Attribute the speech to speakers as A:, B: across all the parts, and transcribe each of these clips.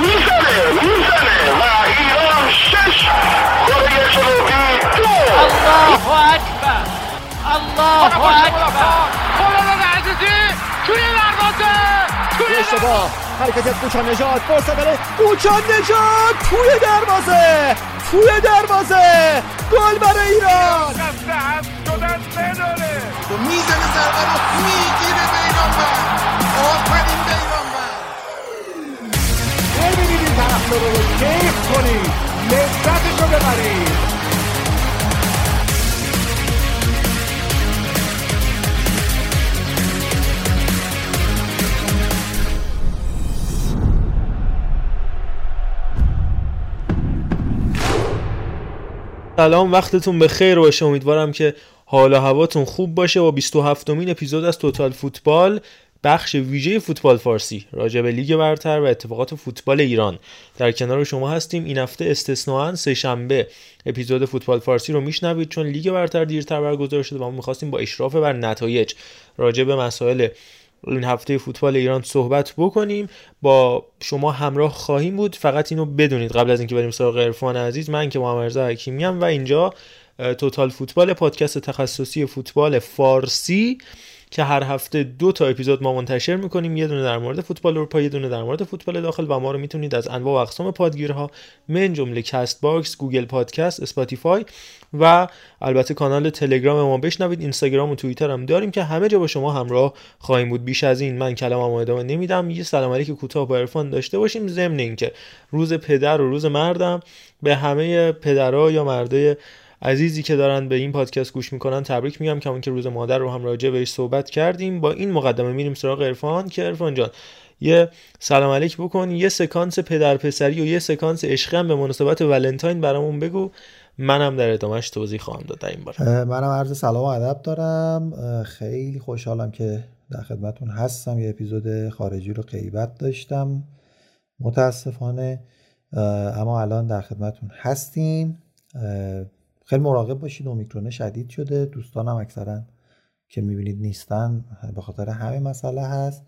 A: می‌زنه می‌زنه و ایران شش کره جنوبی دو
B: الله اکبر الله اکبر
C: خالد عزیزی توی دروازه
D: حرکت نجات فرصت برای کوچان نجات توی دروازه توی دروازه گل برای ایران
C: بداره
E: می‌زنه ضربه رو می‌گیره بیرانوند آفرین بیرانوند
C: ببینید این طرفدار رو کیف کنید لذتش رو ببرید
F: سلام وقتتون به خیر باشه. امیدوارم که حال و هواتون خوب باشه. با 27 مین اپیزود از توتال فوتبال بخش ویژه فوتبال فارسی راجع به لیگ برتر و اتفاقات فوتبال ایران. در کنار شما هستیم. این هفته استثناا سه شنبه اپیزود فوتبال فارسی رو میشنوید. چون لیگ برتر دیرتر برگزار شده و ما می‌خواستیم با اشراف بر نتایج راجع به مسائل این هفته فوتبال ایران صحبت بکنیم. با شما همراه خواهیم بود. فقط اینو بدونید. قبل از اینکه بریم سراغ عرفان عزیز من که محمد رضا حکیمی و اینجا Total Football پادکست تخصصی فوتبال فارسی که هر هفته دو تا اپیزود ما منتشر می‌کنیم. یه دونه در مورد فوتبال اروپا یه دونه در مورد فوتبال داخل و ما رو می‌تونید از انواع و اقسام پادگیرها من جمله Castbox Google Podcast Spotify و البته کانال تلگرام ما بشنوید. اینستاگرام و توییتر هم داریم که همه جا با شما همراه خواهیم بود. بیش از این من کلامم ادامه نمیدم. یه سلام علیک کوتاه با عرفان داشته باشیم. ضمن اینکه روز پدر و روز مردم به همه پدرها یا مردای عزیزی که دارن به این پادکست گوش می‌کنن تبریک میگم که که روز مادر رو هم راجع بهش صحبت کردیم با این مقدمه میریم سراغ عرفان. که عرفان جان یه سلام علیک بکن یه سکانس پدر پسری و یه سکانس عشقی به مناسبت ولنتاین برامون بگو. منم در ادامهش توضیح خواهم داد. در این باره
G: منم عرض سلام و ادب دارم. خیلی خوشحالم که در خدمتون هستم. یه اپیزود خارجی رو غیبت داشتم. متاسفانه اما الان در خدمتون هستیم. خیلی مراقب باشید اومیکرون شدید شده. دوستانم اکثرا که می‌بینید نیستن به خاطر همین مسئله هست.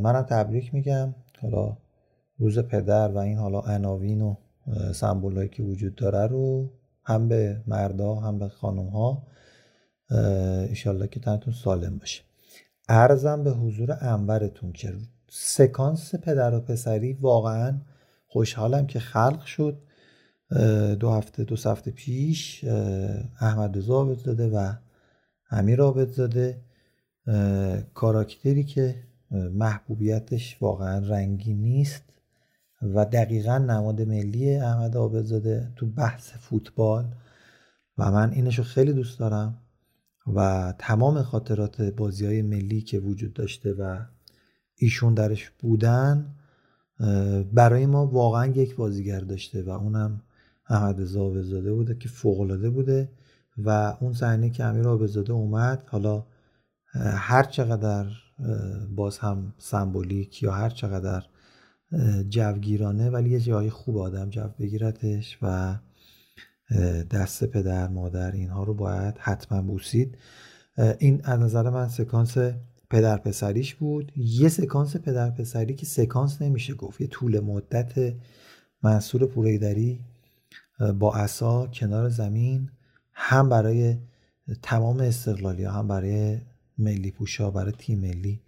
G: منم تبریک میگم. حالا روز پدر و این حالا عناوین و سمبولایی که وجود داره رو هم به مردا هم به خانم ها ایشالله که تنتون سالم باشه. ارزم به حضور انورتون که سکانس پدر و پسری واقعا خوشحالم که خلق شد. دو هفته دو هفته پیش احمد رضا عابدزاده و امیر عابدزاده اه، کاراکتری که محبوبیتش واقعا رنگی نیست و دقیقا نماد ملی احمد عابدزاده تو بحث فوتبال و من اینشو خیلی دوست دارم و تمام خاطرات بازی های ملی که وجود داشته و ایشون درش بودن برای ما واقعا یک بازیگر داشته و اونم احمد رضا عابدزاده بوده که فوق‌العاده بوده و اون صحنه که امیر عابدزاده اومد حالا هر چقدر باز هم سمبولیک یا هر چقدر جوگیرانه ولی یه جای خوب آدم جو بگیرتش و دست پدر مادر اینها رو باید حتما بوسید. این از نظر من سکانس پدر پسریش بود. یه سکانس پدر پسری که سکانس نمیشه گفت یه طول مدت منصور پوریدری با عصا کنار زمین هم برای تمام استقلالی ها هم برای ملی پوشا برای تیم ملی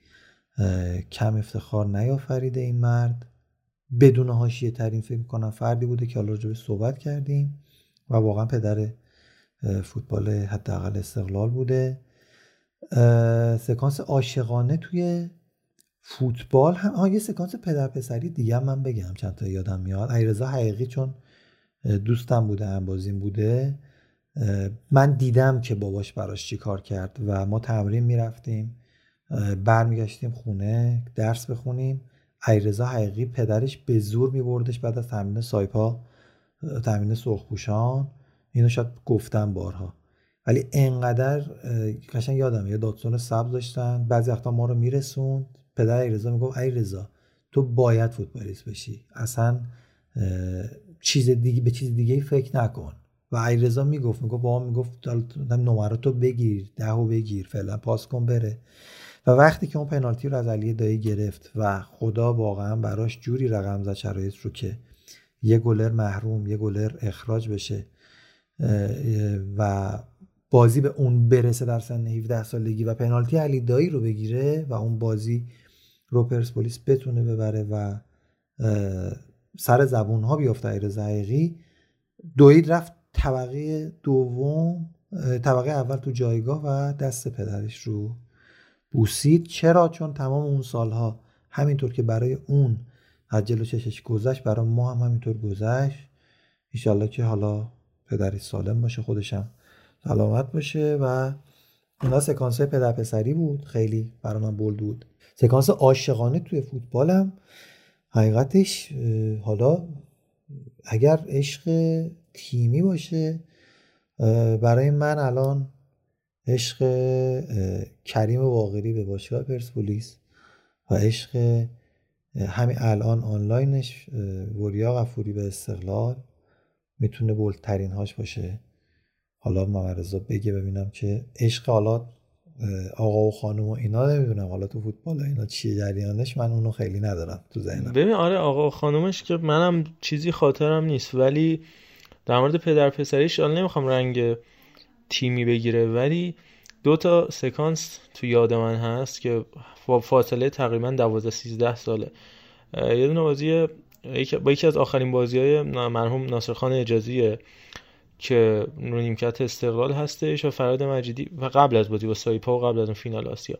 G: کم افتخار نیافریده این مرد. بدون حاشیه ترین فکر کنم فردی بوده که حالا راجبش صحبت کردیم و واقعا پدر فوتبال حداقل استقلال بوده. سکانس عاشقانه توی فوتبال هم یه سکانس پدر پسری دیگه من بگم چند تا یادم میاد. علیرضا حقیقی چون دوستم بوده هم بازیم بوده من دیدم که باباش براش چی کار کرد و ما تمرین می‌رفتیم. برمیگشتیم خونه درس بخونیم. علیرضا حقیقی پدرش به زور میبردش بعد از تمرین سایپا تمرین سرخپوشان. اینو شاید گفتم بارها. ولی انقدر قشنگ یادم یه دادسون سبز داشتن. بعضی وقتا ما رو میرسوند. پدر علیرضا می‌گفت علیرضا تو باید فوتبالیست بشی. اصلا چیز دیگه به چیز دیگه فکر نکن. و ایرزا می‌گفت می‌گفت با می‌گفت نمره تو بگیر دهو بگیر فعلا پاس کن بره. و وقتی که اون پنالتی رو از علی دایی گرفت و خدا واقعا براش جوری رقم زد شرایط رو که یه گلر محروم یه گلر اخراج بشه و بازی به اون برسه در سن 17 سالگی و پنالتی علی دایی رو بگیره و اون بازی رو پرسپولیس بتونه ببره و سر زبون ها بیافته ایرز حقیقی. دوید رفت طبقه دوم طبقه اول تو جایگاه و دست پدرش رو بوسید. چرا؟ چون تمام اون سالها همینطور که برای اون از جلو چشش گذشت برای ما هم همینطور گذشت. ایشالله که حالا پدرش سالم باشه خودشم سلامت باشه و اونا سکانس پدر پسری بود. خیلی برای من بولد بود. سکانس عاشقانه توی فوتبالم. حقیقتش حالا اگر عشق تیمی باشه برای من الان عشق کریم واقعی به باشگاه پرسپولیس و عشق همین الان آنلاینش وریا غفوری به استقلال می‌تونه بولترین هاش باشه. حالا ممرزا بگه ببینم که عشق حالا آقا و خانم و اینا نمی‌دونم حالا تو فوتبال اینا چیه جریانش من اونو خیلی ندارم تو ذهنم.
F: ببین آره آقا و خانومش که منم چیزی خاطرم نیست ولی در مورد پدر پسریش حالا نمی‌خوام رنگ تیمی بگیره ولی دو تا سکانس تو یاد من هست که فاصله تقریبا 12 13 ساله. یه دونه بازی با یکی از آخرین بازی های مرحوم ناصرخان اجازیه. که نیمکت استقلال هستش و فراد مجیدی و قبل از بازی با سایپا و قبل از اون فینال آسیا.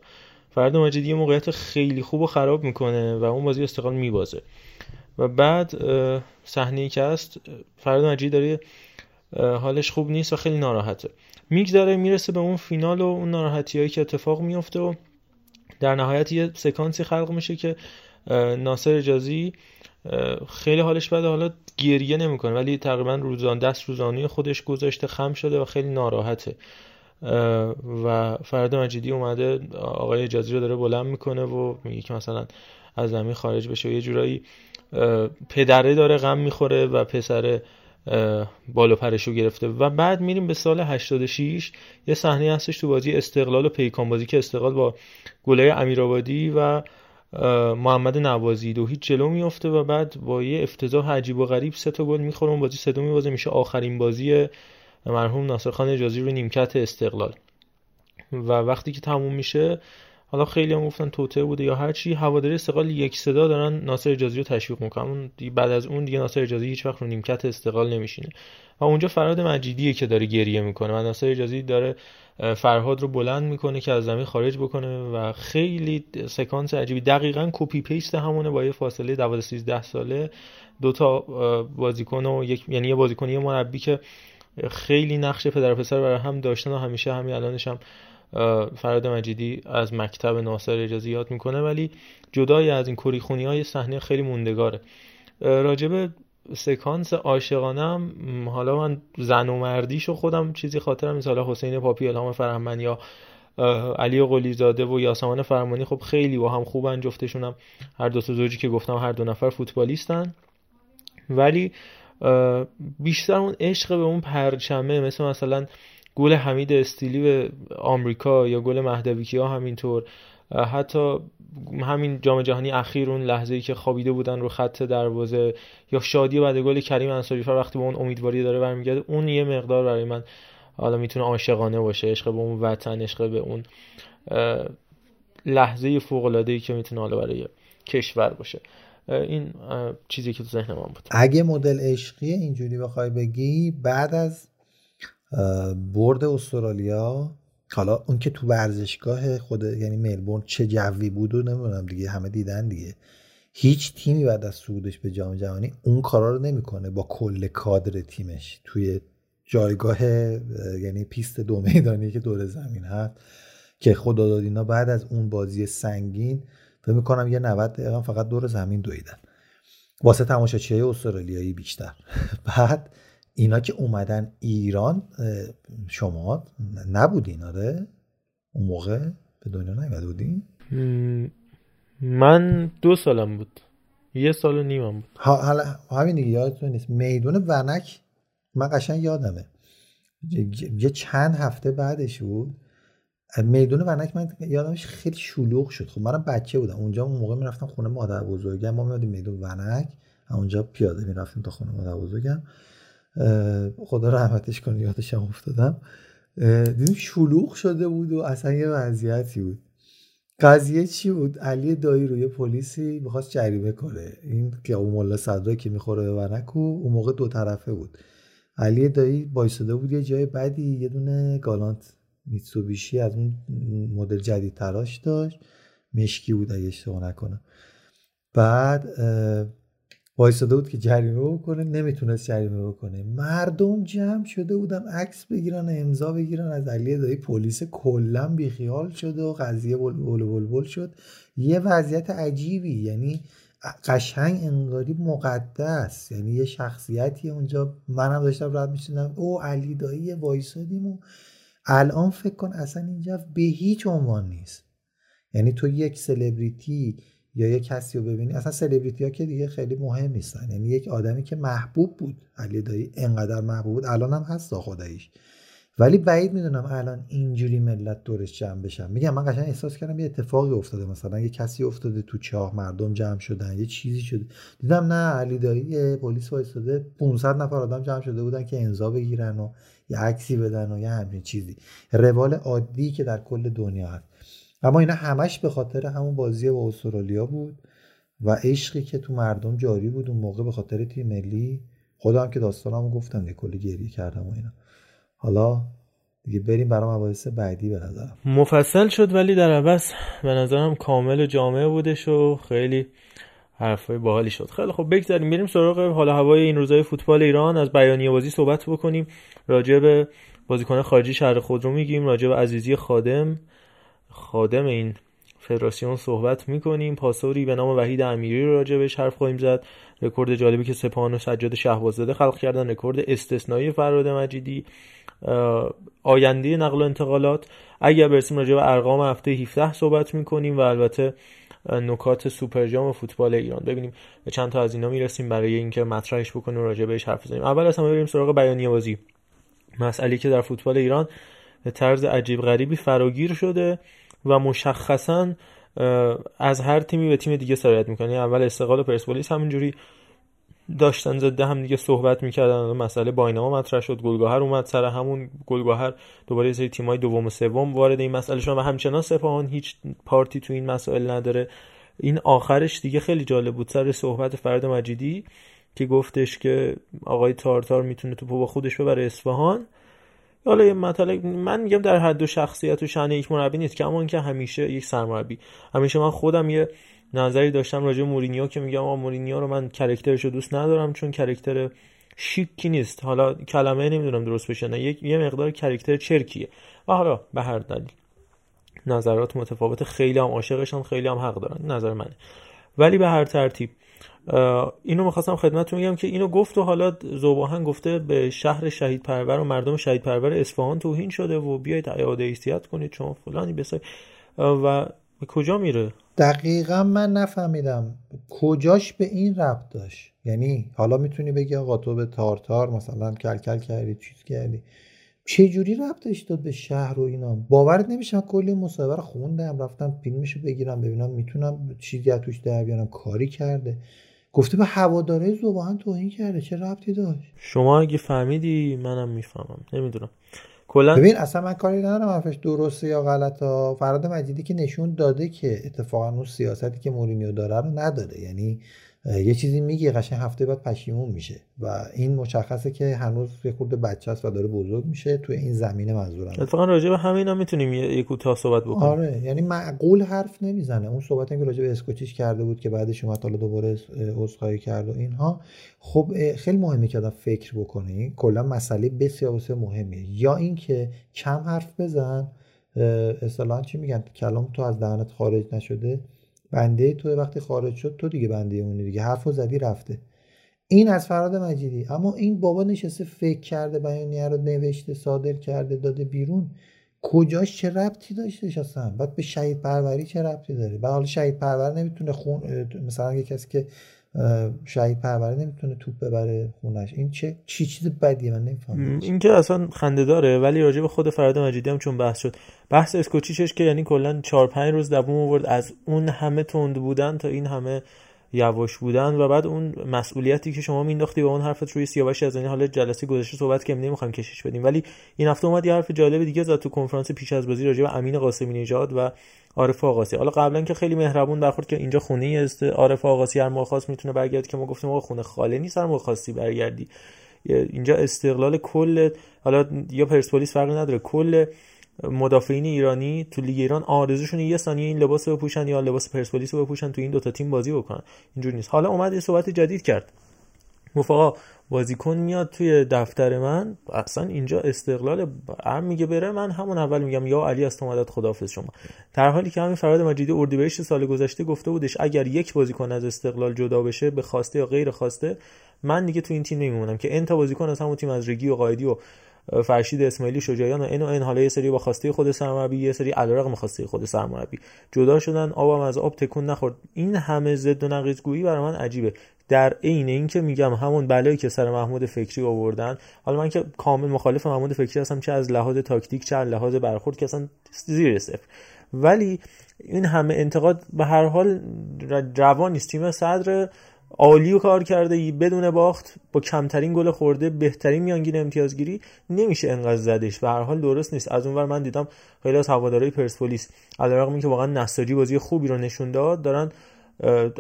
F: فراد مجیدی یه موقعیت خیلی خوب و خراب می‌کنه و اون بازی استقلال میبازه. و بعد صحنه که هست فراد مجیدی داره حالش خوب نیست و خیلی ناراحته. میگذره می‌رسه به اون فینال و اون ناراحتی هایی که اتفاق میفته و در نهایت یه سکانسی خلق میشه که ناصر اجازی خیلی حالش بده. حالا گریه نمی‌کنه ولی تقریبا روزان دست روزانه خودش گذاشته خم شده و خیلی ناراحته. و فرد مجیدی اومده آقای اجازی رو داره بلند می‌کنه و میگه که مثلا از زمین خارج بشه و یه جورایی پدره داره غم می‌خوره و پسر بالا پرشو گرفته. و بعد میریم به سال 86 یه صحنه هستش تو بازی استقلال و پیکان بازی که استقلال با گله امیرآبادی و محمد نوازی دو هیچ جلو میفته و بعد با یه افتضاح عجیب و غریب سه تا گل می‌خوره. اون بازی سه میبازه میشه آخرین بازی مرحوم ناصر خان حجازی رو نیمکت استقلال. و وقتی که تموم میشه حالا خیلی هم گفتن توطئه بوده یا هر چی. هوادارای استقلال یک صدا دارن ناصر حجازی رو تشویق می‌کنن. بعد از اون دیگه ناصر حجازی هیچ وقت رو نیمکت استقلال نمیشینه. و اونجا فرهاد مجیدیه که داره گریه می‌کنه. و ناصر حجازی داره فرهاد رو بلند می‌کنه که از زمین خارج بکنه و خیلی سکانس عجیبی. دقیقا copy paste همونه با یه فاصله 12 13 ساله. دو تا بازیکن و یک یعنی یه بازیکن یه مربی که خیلی نقش پدر و پسر برای هم داشتن و همیشه همین الانش هم فراد مجیدی از مکتب ناصر اجازی یاد می‌کنه ولی جدای از این کریخونی های صحنه خیلی موندگاره. راجب سکانس عاشقانم حالا من زن و مردیشو خودم چیزی خاطرم حالا حسین پاپی الهام فرهمن یا علی قلی زاده و یاسمان فرمانی خب خیلی با هم خوبن جفتشونم هر دو تا زوجی که گفتم هر دو نفر فوتبالیستن. ولی بیشتر اون عشق به اون پرچمه مثل مثلا گل حمید استیلی به آمریکا یا گل مهدوی ها همینطور. حتی همین جام جهانی اخیر اون لحظه ای که خوابیده بودن رو خط دروازه یا شادی بعد گل کریم انصاری وقتی به اون امیدواری داره برمیگرده اون یه مقدار برای من حالا می‌تونه عاشقانه باشه عشق به اون وطن عشق به اون لحظه فوق العاده ای که می‌تونه حالا برای کشور باشه. این چیزی که تو ذهن من بود.
G: اگه مدل عشقی اینجوری بخوای بگی بعد از برد استرالیا حالا اون که تو ورزشگاه خود یعنی ملبورن چه جوی بود و نمی‌دونم دیگه همه دیدن دیگه. هیچ تیمی بعد از صعودش به جام جهانی اون کارا رو نمی‌کنه با کل کادر تیمش. توی جایگاه یعنی پیست دو میدانی که دور زمین هست که خدا داد اینا بعد از اون بازی سنگین فکر می‌کنم یه 90 دقیقه فقط دور زمین دویدن. واسه تماشاچیای استرالیایی بیشتر. بعد اینا که اومدن ایران شما نبودین آره؟ اون موقع به دنیا نیومده بودین؟
F: من دو سالم بود. یه سال و نیمم بود.
G: حالا همین دیگه یادتون نیست. میدون ونک من قشنگ یادمه. یه چند هفته بعدش بود. میدون ونک من یادمش خیلی شلوغ شد. خب منم بچه بودم. اونجا اون موقع می‌رفتم خونه مادر بزرگم ما میادیم میدون ونک. اونجا پیاده می‌رفتیم تا خونه مادر بزرگم خدا رحمتش کنه یادش هم افتادم. دیدیم شلوغ شده بود و اصلا یه وضعیتی بود. قضیه چی بود؟ علی دایی روی پلیسی می‌خواست جریمه کنه. این که اون ملا صدرا که می‌خوره به ونک و اون موقع دو طرفه بود. علی دایی بایستاده بود یه جای بدی یه دونه گالانت میتسوبیشی از اون مدل جدید تراش داشت. مشکی بود اگه اشتباه نکنم. بعد وایساده بود که جریمه بکنه نمی‌تونست جریمه بکنه. مردم جمع شده بودن عکس بگیرن امضا بگیرن. از علی دایی پلیس کلا بیخیال شده و قضیه بل بل بل شد. یه وضعیت عجیبی یعنی قشنگ انگاری مقدس. یعنی یه شخصیتی اونجا منم داشتم رد می‌شدم. او علی دایی وایسادیم و الان فکر کن اصلا اینجا به هیچ عنوان نیست. یعنی تو یک سلبریتی یا یک کسی رو ببینی اصلا سلبریتی ها که دیگه خیلی مهم نیستن. یعنی یک آدمی که محبوب بود علی دایی انقدر محبوب بود الان هم هست خداییش. ولی بعید می‌دونم الان اینجوری ملت دورش جمع بشن. میگم من قشنگ احساس کردم یه اتفاقی افتاده مثلا. یه کسی افتاده تو چاه مردم جمع شدن یه چیزی شده. دیدم نه علی دایی پلیس وایساده 500 نفر آدم جمع شده بودن که امضا بگیرن و یه عکسی بدن و یه همچین چیزی. روال عادی که در کل دنیا هست. اما اینا همش به خاطر همون بازی با استرالیا بود و عشقی که تو مردم جاری بود اون موقع به خاطر تیم ملی. خودم که داستانمو گفتم یه کلی گریه کردم و اینا. حالا دیگه بریم برای مباحث بعدی به نظرم.
F: مفصل شد ولی در عوض به نظرم کامل و جامعه بودش و خیلی حرفای باحالی شد. خیلی خب بگذاریم بریم سراغ حال هوای این روزای فوتبال ایران. از بیانیه بازی صحبت بکنیم. راجع به بازیکن خارجی شهر خود میگیم راجع به عزیزی خادم. خادم این فدراسیون صحبت می‌کنیم. پاسوری به نام وحید امیری رو راجع بهش حرف خواهیم زد. رکورد جالبی که سپاهان و سجاد شهبازاده خلق کردن. رکورد استثنایی فراد مجیدی. آینده نقل و انتقالات. اگر برسیم راجع به ارقام هفته 17 صحبت می‌کنیم و البته نکات سوپر جام فوتبال ایران. ببینیم چند تا از اینا می‌رسیم برای اینکه مطرحش بکنیم و راجع بهش حرف بزنیم. اول از همه بریم سراغ بیانیه بازی. مسئله که در فوتبال ایران به طرز عجیب غریبی فراگیر شده. و مشخصا از هر تیمی به تیم دیگه سرایت می‌کنه. اول استقلال و پرسپولیس همینجوری داشتن زده هم دیگه صحبت می‌کردن. مسئله باینما مطرح شد. گلگاهر اومد سر همون. گلگاهر دوباره یه سری تیمای دوم و سوم وارد این مسئله شدن و همچنان سپاهان هیچ پارتی تو این مسائل نداره. این آخرش دیگه خیلی جالب بود. سر صحبت فرهاد مجیدی که گفتش که آقای تارتار می‌تونه تو با خودش ببره اصفهان. حالا یه مطلب من میگم در حد و شخصیت و شأن یک مربی نیست کما که همیشه یک سرمربی. همیشه من خودم یه نظری داشتم راجع مورینیو که میگم آقا مورینیو رو من character ش رو دوست ندارم چون character شیکی نیست. حالا کلمه نمی‌دونم درست بشه نه. یک یه مقدار character چرکیه. و حالا به هر دلیل. نظرات متفاوت. خیلی هم عاشقشان خیلی هم حق دارن. نظر منه. ولی به هر ترتیب اینو می‌خواستم خدمتتون میگم که اینو گفت و حالا ذوب‌آهن گفته به شهر شهید پرور و مردم شهید پرور اصفهان توهین شده و بیایید اعاده حیثیت کنید چون فلانی بسای و به کجا میره؟
G: دقیقا من نفهمیدم. کجاش به این ربط داشت؟ یعنی حالا می‌تونی بگی آقا تو به تارتار مثلا کلکل کردی چیز کردی. چه جوری ربطش داد به شهر و اینا؟ باورت نمیشه کلی مصاحبه رو خوندم رفتم فیلمشو بگیرم ببینم می‌تونم چیزی از توش در بیارم کاری کرده. گفته به هواداره زبان توهین کرده. چه ربطی داشت؟
F: شما اگه فهمیدی منم می‌فهمم. نمی‌دونم. کلا
G: ببین اصلا من کاری ندارم. حرفش درسته یا غلطه. فراد مجیدی که نشون داده که اتفاقا اون سیاستی که مورینیو داره رو نداره یعنی یه چیزی میگه قشنگ هفته بعد پشیمون میشه. و این مشخصه که هنوز یه خورده بچه است و داره بزرگ میشه توی این زمینه منظورم.
F: اتفاقا راجع به همینا می‌تونیم یه کوتاه صحبت بکنیم.
G: آره یعنی معقول حرف نمی‌زنه. اون صحبتی که راجع به اسکوچیش کرده بود که بعدش اومد حالا دوباره عذرخواهی کرد و اینها. خب خیلی مهمه که آدم فکر بکنه. کلا مسئله بسیار بسیار مهمیه یا اینکه کم حرف بزن. اصطلاحا چی میگن؟ کلام تو از دهنت خارج نشده. بنده تو وقتی خارج شد تو دیگه بنده اونی دیگه. حرف و زدی رفته. این از فراد مجیدی. اما این بابا نشسته فکر کرده بیانیه رو نوشته صادر کرده داده بیرون. کجاش؟ چه ربطی داشتش اصلا بعد به شهید پروری چه ربطی داره؟ بعد حالا شهید پرور نمی‌تونه خون مثلا یه کسی که شهید پرورده نمی‌تونه توپ ببره خونش. این چه چی چیز بدیه؟ من نمی‌فهمم.
F: این که اصلا خنده داره ولی راجع به خود فراد مجیدی هم چون بحث شد. بحث اسکوچیچش که یعنی کلا 4 5 روز دووم آورد از اون همه تند بودن تا این همه یواش بودن و بعد اون مسئولیتی که شما مینداختی به اون حرفت روی سیاوش از این حالا جلسه گذشته صحبت که نمی‌خوایم کشش بدیم. ولی این هفته اومد یه حرف جالب دیگه زد تو کنفرانس پیش از بازی راجع به امین قاسمی نژاد و عارف آقاسی. حالا قبلا که خیلی مهربون برخورد که اینجا خونه است عارف آقاسی هر موقع خواست می‌تونه برگرد که ما گفتیم آقا خونه خاله نیست هر موقع خواستی برگردی. اینجا استقلال کل حالا یا پرسپولیس فرقی نداره کل مدافعین ایرانی تو لیگ ایران آرزوشون یه ثانیه این لباس رو بپوشن یا لباس پرسپولیس رو بپوشن تو این دوتا تیم بازی بکنن. اینجوری نیست. حالا اومد یه صحبت جدید کرد. مفاقا بازیکن میاد توی دفتر من. اصلا اینجا استقلال هم میگه بره. من همون اول میگم یا علی است اومدت خداحافظ شما. در حالی که همین فراد مجیدی اردیبهشت سال گذشته گفته بودش اگر یک بازیکن از استقلال جدا بشه به خواسته یا غیر خواسته من دیگه تو این تیم نمیمونم که انتا بازیکن از همون تیم از رگی و قایدی و فرشید اسماعیلی شجاعیان و این و این. حالا یه سری با خواسته خود سرمربی یه سری علیرغم خواسته خود سرمربی جدا شدن. آبم از آب تکون نخورد. این همه ضد و نقیض گویی برای من عجیبه. در عین اینکه میگم همون بلایی که سر محمود فکری آوردن. حالا من که کامل مخالف محمود فکری هستم چه از لحاظ تاکتیک چه از لحاظ برخورد که اصلا زیر صفر. ولی این همه انتقاد به هر حال روان نیست. تیم صدر عالی و کار کرده بدون باخت با کمترین گل خورده بهترین میانگین امتیازگیری نمیشه انقدر زدش. به هر حال درست نیست. از اونور من دیدم خیلی از هوادارهای پرسپولیس علیرغم اینکه واقعا نساجی بازی خوبی رو نشون داد دارن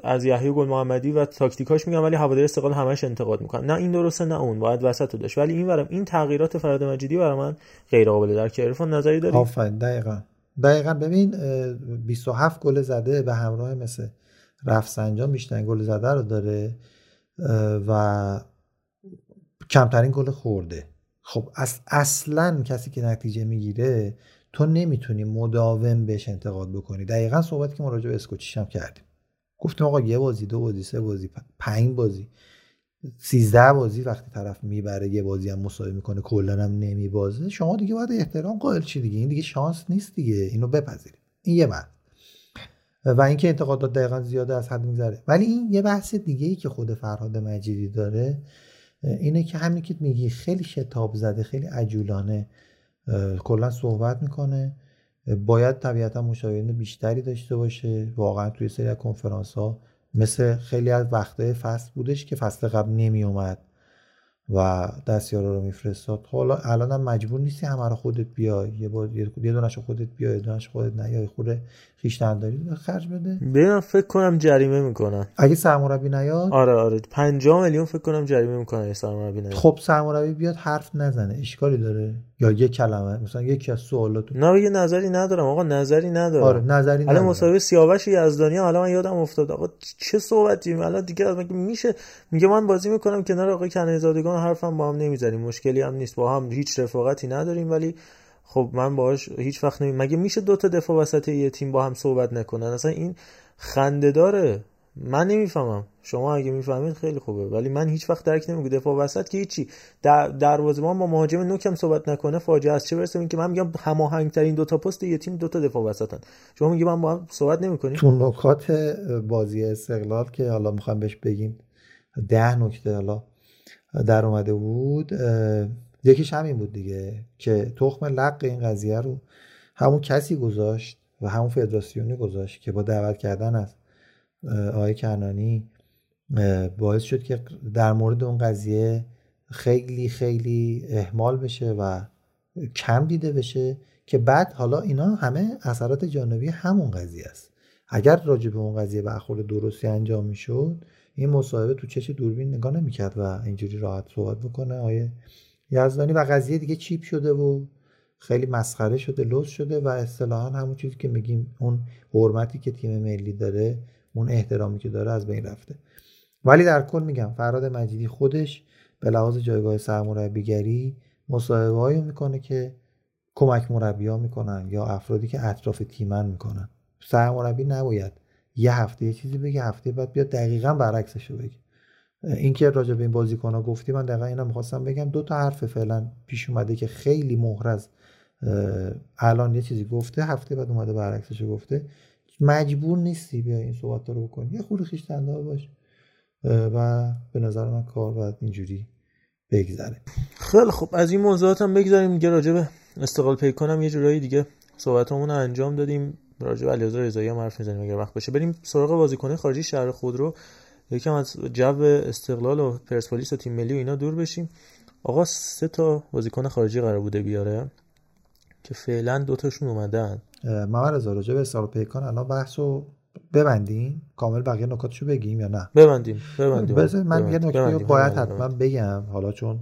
F: از یحیی گل محمدی و تاکتیکاش میگم ولی هواداری استقلال همش انتقاد می‌کنن نه این درسته نه اون. باید وسط داشت. ولی این ورم این تغییرات فراد مجیدی برای من غیر قابل درک عرفان نظری داری؟
G: آفرین. دقیقاً. دقیقاً. ببین 27 گل زده به همراه مثل رفسنجان بیشترین گل زده رو داره و کمترین گل خورده. خب از اصلا کسی که نتیجه می‌گیره تو نمی‌تونی مداوم بهش انتقاد بکنی. دقیقا صحبتی که ما راجع به اسکوچیش هم کردیم. گفتیم آقا یه بازی دو بازی سه بازی پنج بازی سیزده بازی وقتی طرف می‌بره یه بازی هم مساوی می‌کنه کلا هم نمیبازه شما دیگه باید احترام قائل چی دیگه. این دیگه شانس نیست دیگه. اینو بپذیرید این یه من. و اینکه انتقادات دقیقا زیاده از حد میگذره. ولی این یه بحث دیگه ای که خود فرهاد مجیدی داره اینه که همین که میگی خیلی شتاب زده خیلی عجولانه کلا صحبت می‌کنه. باید طبیعتا مشاورین بیشتری داشته باشه. واقعا توی سری از کنفرانس ها مثل خیلی از وقته فصل بودش که فصل قبل نمی اومد و دستیارا رو میفرستاد. خب حالا الان هم مجبور نیستی همه رو خودت بیای. یه بار یه دونش خودت بیای یه دونش خودت نیای خوره خیشتنداری خرج بده.
F: ببینم فکر کنم جریمه می‌کنن.
G: اگه سرمربی نیاد؟
F: آره آره. 5 میلیون فکر کنم جریمه می‌کنن اگه سرمربی نیاد.
G: خب سرمربی بیاد حرف نزنه. اشکالی داره؟ یا یه کلمه مثلا یکی از سوالات
F: نه یه نظری ندارم آقا نظری ندارم.
G: آره نظری
F: ندارم. مصاحبه سیاوش یزدانی حالا من یادم افتاد. آقا چه صحبتی الان دیگه مگه میشه؟ میگه من بازی می‌کنم کنار آقا کنیزادگان حرفم با هم نمی‌زنیم مشکلی هم نیست. با هم هیچ رفاقتی نداریم ولی خب من باهاش هیچ وقت نمی مگه میشه دو تا دفاع وسط یه تیم با هم صحبت نکنن؟ اصلا این خنده داره من نمی‌فهمم. شما اگه می‌فهمید خیلی خوبه. ولی من هیچ وقت درک نمی‌کنم. دفاع وسط که هیچی. در دروازه‌بان با مهاجم نوکم صحبت نکنه فاجعه است چه برسه؟ اینکه من میگم هماهنگ ترین دو تا پست یه تیم دو تا دفاع وسطن. شما میگی من با هم صحبت نمی‌کنیم؟
G: تو نکات بازی استقلال که حالا می‌خوام بهش بگیم ده نکته حالا در اومده بود یکیش همین بود دیگه که تخم لق این قضیه رو همون کسی گذاشت و همون فدراسیونی گذاشت که با دعوت کردن از آقای کنانی باعث شد که در مورد اون قضیه خیلی خیلی احمال بشه و کم دیده بشه که بعد حالا اینا همه اثرات جانبی همون قضیه است. اگر راجع به اون قضیه برخورد درستی انجام می‌شد این مصاحبه تو چش دوربین نگاه نمی‌کرد و اینجوری راحت صحبت بکنه آیه یزدانی. و قضیه دیگه چیپ شده و خیلی مسخره شده لوس شده و اصطلاحا همون چیزی که میگیم اون حرمتی که تیم ملی داره اون احترامی که داره از بین رفته. ولی در کل میگم فراد مجیدی خودش به لحاظ جایگاه سرمربیگری مصاحبه می‌کنه که کمک مربی ها می‌کنن یا افرادی که اطراف تیمن می‌کنن. سرمربی نباید یه هفته یه چیزی بگه هفته بعد بیاد دقیقا برعکسش رو بگه. این که راجع به این بازیکن ها گفتی من دقیقا اینا می‌خواستم بگم. دو تا حرف فعلا پیش اومده که خیلی محرز الان یه چیزی گفته هفته بعد اومده برعکسش گفته. مجبور نیستی بیا این صحبت رو بکنی. یه خورده خیش باش. و به نظر من کار باید اینجوری بگذره.
F: خیلی خب از این موضوعات هم بگذاریم. دیگه راجع به استقلال پیکان یه جورایی دیگه صحبتامون رو انجام دادیم. راجع به علیرضا رضایی هم حرف می‌زنیم اگر وقت باشه. بریم سراغ بازیکن خارجی شهر خود رو یکم از جو استقلال و پرسپولیس و تیم ملی و اینا دور بشیم. آقا سه تا بازیکن خارجی قرار بوده بیاره که فعلا دوتاشون اومدن.
G: محمد رضا راجع به استقلال پیکان الان بحثو ببندیم کامل بقیه نکاتشو بگیم یا نه
F: ببندیم ببندیم
G: بذار من یه
F: ببندیم.
G: نکته رو. باید. حتما بگم حالا چون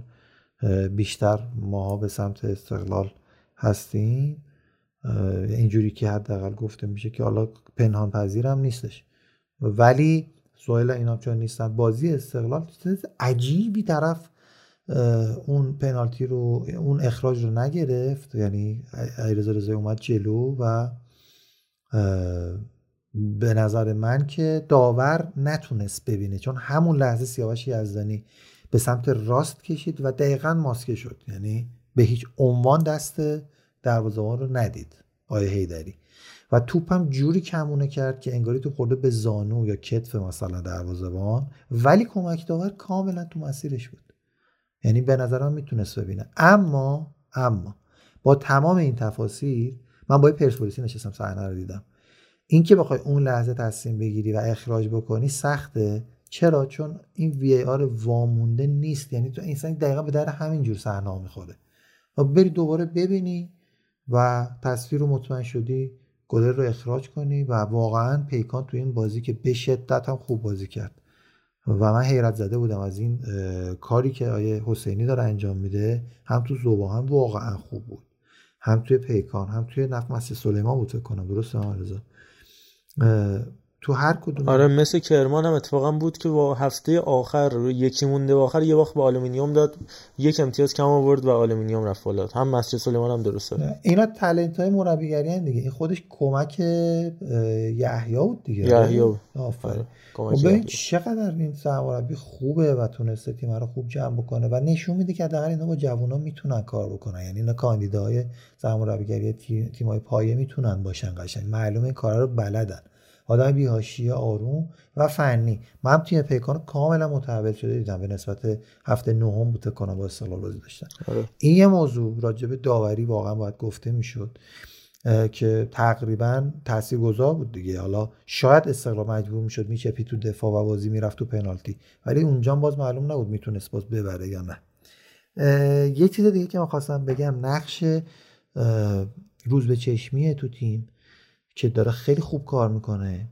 G: بیشتر ماها به سمت استقلال هستیم اینجوری که حداقل گفته میشه که حالا پنهان پذیرم نیستش ولی سوال اینا چون نیستن بازی استقلال چیز عجیبی طرف اون پنالتی رو اون اخراج رو نگرفت. یعنی علیرضا رضایی اومد جلو و به نظر من که داور نتونست ببینه. چون همون لحظه سیاوش یزدانی به سمت راست کشید و دقیقا ماسکه شد. یعنی به هیچ عنوان دست دروازه‌بان رو ندید آیه هیدری و توپ هم جوری کمونه کرد که انگاری تو خورده به زانو یا کتف مثلا دروازه‌بان. ولی کمک داور کاملا تو مسیرش بود. یعنی به نظرم می‌تونست ببینه. اما اما با تمام این تفاصیل من با پرسپولیسی نشستم صحنه رو دیدم. اینکه بخوای اون لحظه تصمیم بگیری و اخراج بکنی سخته. چرا؟ چون این وی آر وامونده نیست. یعنی تو انسان دقیقا به در همین جور صحنه می‌خوره. و بری دوباره ببینی و تصویر رو مطمئن شدی گلر رو اخراج کنی و واقعا پیکان تو این بازی که به شدت هم خوب بازی کرد. و من حیرت زده بودم از این کاری که آقای حسینی داره انجام میده هم تو ذوب‌آهن واقعا خوب بود. هم توی پیکان هم توی نفت مسجد سلیمان بود فکر کنم درسته؟ اه، تو هر کدوم.
F: آره مس کرمان هم اتفاقا بود که با هفته آخر یکی مونده آخر یه باخت به آلومینیوم داد یک امتیاز کم آورد و آلومینیوم رفت بالا. هم مسجد سلیمان هم درسته.
G: اینا talent های مربیگری‌ان دیگه. این خودش کمک یحیی بود دیگه.
F: یحیی.
G: آفرین.
F: آره،
G: خب ببین. چقدر این سرمربی خوبه و تونسته تیم رو خوب جمع بکنه و نشون میده که حداقل اینا با جوونا می‌تونن کار بکنن. یعنی اینا کاندیداهای سرمربیگری تیم تیمای پایه می‌تونن باشن قشنگ. معلومه این کارا رو بلدن. آدم بی‌حاشیه آروم و فنی. من هم تیم پیکان کاملا متحول شده دیدم. به نسبت هفته نهم بود کنم با استقلال بازی داشتن.
F: آره.
G: این یه موضوع راجع به داوری واقعا باید گفته می‌شد که تقریبا تاثیرگذار بود دیگه. حالا شاید استقلال مجبور می‌شد میچپی تو دفاع و بازی می‌رفت تو پنالتی. ولی اونجا باز معلوم نبود می‌تونست باز ببره یا نه. یه چیز دیگه که من خواستم بگم نقش روز به چشمیه تو تیم. که داره خیلی خوب کار می‌کنه.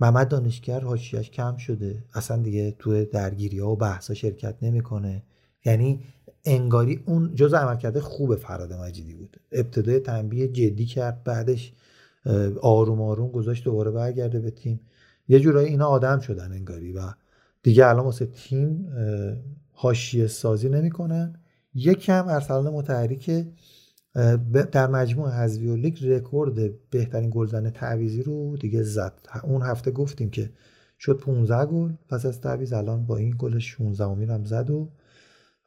G: محمد دانشگر حاشیهش کم شده. اصلا دیگه تو درگیری ها و بحث شرکت نمی‌کنه. یعنی انگاری اون جز عملکرد خوب فراد مجیدی بود. ابتدای تنبیه جدی کرد بعدش آروم آروم گذاشت دوباره برگرده به تیم. یه جورایی اینا آدم شدن انگاری و دیگه الان واسه تیم حاشیه سازی نمی‌کنن. یکم ارسلان متحری اه، ب- در مجموع و لیگ رکورد بهترین گلزن تعویزی رو دیگه زد. اون هفته گفتیم که شد 15 گل پس از تعویض الان با این گل 16 امین هم زد و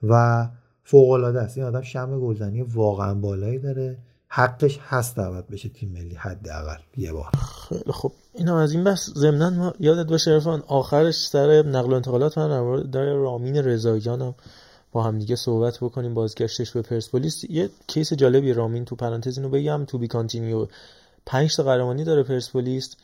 G: و فوق العاده است. این آدم شم گلزنی واقعا بالایی داره. حقش هست دعوت بشه تیم ملی حداقل یه بار.
F: خیلی خب اینم از این بحث ضمنا ما یادت باشه عرفان آخرش سر نقل و انتقالات من در رامین رضاییان هم با هم دیگه صحبت بکنیم بازگشتش به پرسپولیس. یه case جالبی رامین تو پرانتز اینو بگم to be continue پنج تا قهرمانی داره پرسپولیس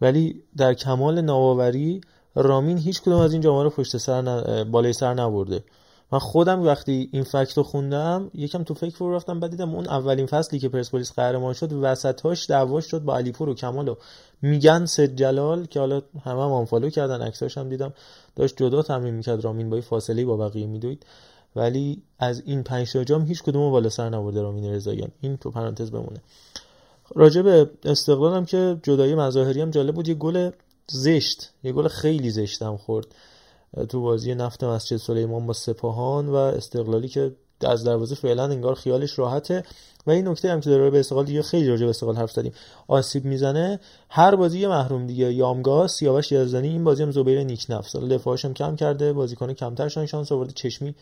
F: ولی در کمال نوآوری رامین هیچ کدوم از این جام رو پشت سر ن... بالای سر نبرده. من خودم وقتی این فکت رو خوندم یکم تو فکر فرو رفتم بعد دیدم اون اولین فصلی که پرسپولیس قهرمان شد وسطاش دعواش شد با علیپور و کمال میگن سید جلال که حالا همه هم آنفالو کردن عکساش هم دیدم. داشت جدا تمرین می‌کرد رامین با فاصله با بقیه میدوید. ولی از این پنج تا جام هیچ کدوم رو بالا سر نبرده رامین رضاییان. این تو پرانتز بمونه. راجع به هم که جدایی مظاهری هم جالب بود. یه گل زشت یه گل خیلی زشت هم خورد. تو بازی نفت مسجد سلیمان با سپاهان و استقلالی که از دروازه فعلا انگار خیالش راحته. و این نکته هم که داره به استقلال دیگه خیلی راجع به استقلال حرف زدیم. آسیب می‌زنه. هر بازی یه محروم دیگه. یامگاه سیاوش یزدانی این بازی هم زبیر نیک نفس حالا دفاعش هم کم کرده. بازیکن کمترشان شانس آورده. چشمی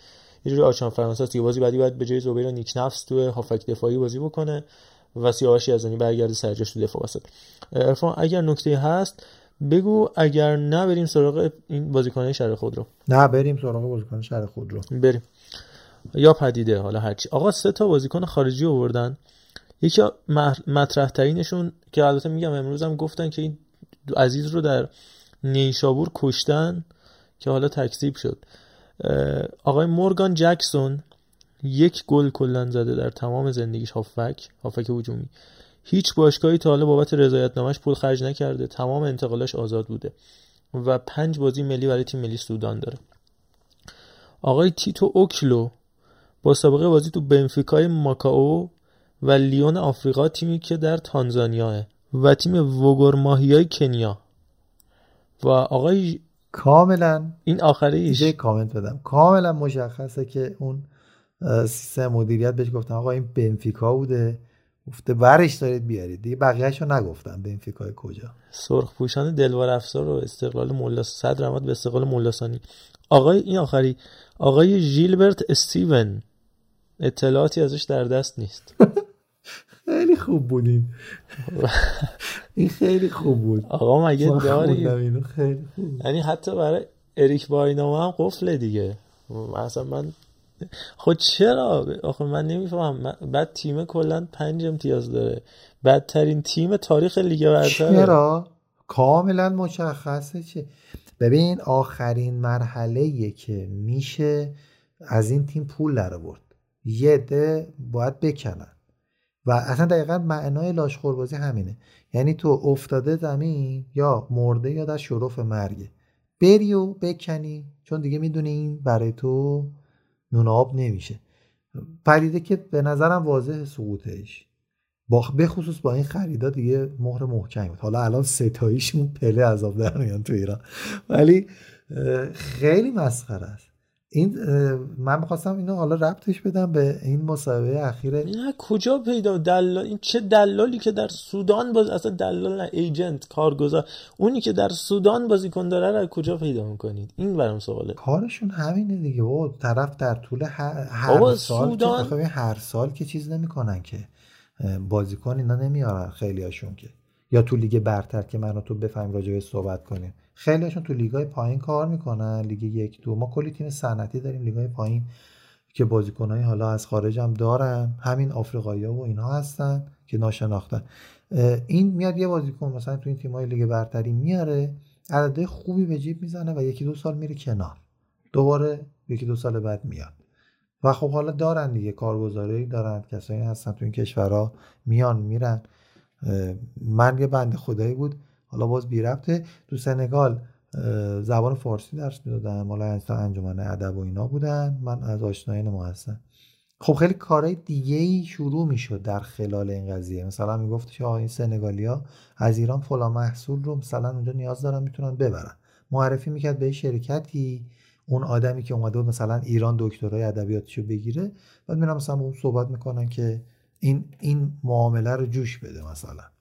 F: یه جوری آچان فرانسه است. بازی بعدی باید به جای زبیر نیک نفس تو هافک دفاعی بازی بکنه و سیاوش یزدانی برگرده سرجاش تو دفاع وسط. اگر نکته هست بگو اگر نه بریم سراغ این بازیکنهای شهر خود رو.
G: نه بریم سراغ بازیکن شهر خود رو.
F: بریم. یا پدیده حالا هرچی آقا سه تا بازیکن خارجی آوردن. یکی مطرح ترینشون که البته میگم امروز هم گفتن که این عزیز رو در نیشابور کشتن که حالا تکذیب شد. آقای مورگان جکسون یک گل کلا زده در تمام زندگیش هافک هافک هجومی. هیچ باشگاهی تا حالا بابت رضایتنامش پول خرج نکرده تمام انتقالاش آزاد بوده و پنج بازی ملی برای تیم ملی سودان داره. آقای تیتو اوکلو با سابقه بازی تو بنفیکای ماکاو و لیون آفریقا تیمی که در تانزانیاه و تیم وگرماهی کنیا. و آقای
G: کاملا
F: این آخریش
G: یه کامنت بدم. کاملا مشخصه که اون سیستم مدیریت بهش گفتم آقا این بنفیکا بوده؟ گفته برش دارید بیارید. دیگه بقیهش رو نگفتم. بنفیکای کجا؟
F: سرخ پوشان دلوار افزار و استقلال ملا صد رحمت به استقلال ملاسانی. آقای این آخری. آقای ژیلبرت استیون. اطلاعاتی ازش در دست نیست.
G: خیلی خوب بودین. این خیلی خوب بود.
F: آقا مگه داری؟
G: اینو. خیلی خوب
F: یعنی حتی برای اریک بایناما هم قفله دیگه. مثلا من خود چرا؟ آخه من نمی‌فهمم. بعد تیم کلا پنج امتیاز داره. بدترین تیم تاریخ لیگ برتر
G: چرا؟ کاملا مشخصه چه ببین آخرین مرحله که میشه از این تیم پول در آورد. یه ده باید بکنن. و اصلا دقیقا معنای لاشخور بازی همینه. یعنی تو افتاده زمین یا مرده یا در شرف مرگه. بری و بکنی. چون دیگه می‌دونی این برای تو نون آب نمیشه. پدیده که به نظرم واضح سقوطش. با به خصوص با این خریدا دیگه مهر محکمی بود. حالا الان ستاییشون پله عذاب در میان تو ایران. ولی خیلی مسخره است. این من می‌خواستم اینو حالا ربطش بدم به این مسابقه اخیر
F: نه کجا پیدا دلال این چه دلالی که در سودان باز اصلا دلال ایجنت کارگزار اونی که در سودان بازیکن داره رو کجا پیدا می‌کنید؟ این برام سواله.
G: کارشون همینه دیگه. بابا طرف در طول هر, هر سال
F: سودان...
G: که هر سال که چیز نمی‌کنن که. بازیکن اینا نمیارن خیلی هاشون که. یا تو لیگ برتر که منو تو بفهمیم راجع صحبت کنیم. خیلیشون تو لیگای پایین کار می‌کنن. لیگ یک دو. ما کلی تیم صنعتی داریم لیگای پایین که بازیکنایی حالا از خارج هم دارن. همین آفریقایی و اینها هستن که ناشناختن. این میاد یه بازیکن مثلا تو این تیمای لیگ برتری میاره عدد خوبی به جیب می‌زنه و یکی دو سال میره کنار. دوباره یکی دو سال بعد میاد. و خب حالا دارن دیگه کارگزاری دارن کسایی هستن تو این کشورها میان میرن. من یه بنده خدایی بود. حالا باز بی ربطه. تو سنگال زبان فارسی درس می‌دادم حالا انجمن ادب و اینا بودن. من از آشنایان ما هستم. خب خیلی کارهای دیگه ای شروع می‌شد در خلال این قضیه. مثلا می‌گفت آقا این سنگالیا از ایران فلان محصول رو مثلا اونجا نیاز دارن می‌تونن ببرن. معرفی می‌کرد به شرکتی. اون آدمی که اومده بود مثلا ایران دکترای ادبیاتشو بگیره. بعد میرم مثلا با اون صحبت می‌کنن که این این معامله رو جوش بده مثلا.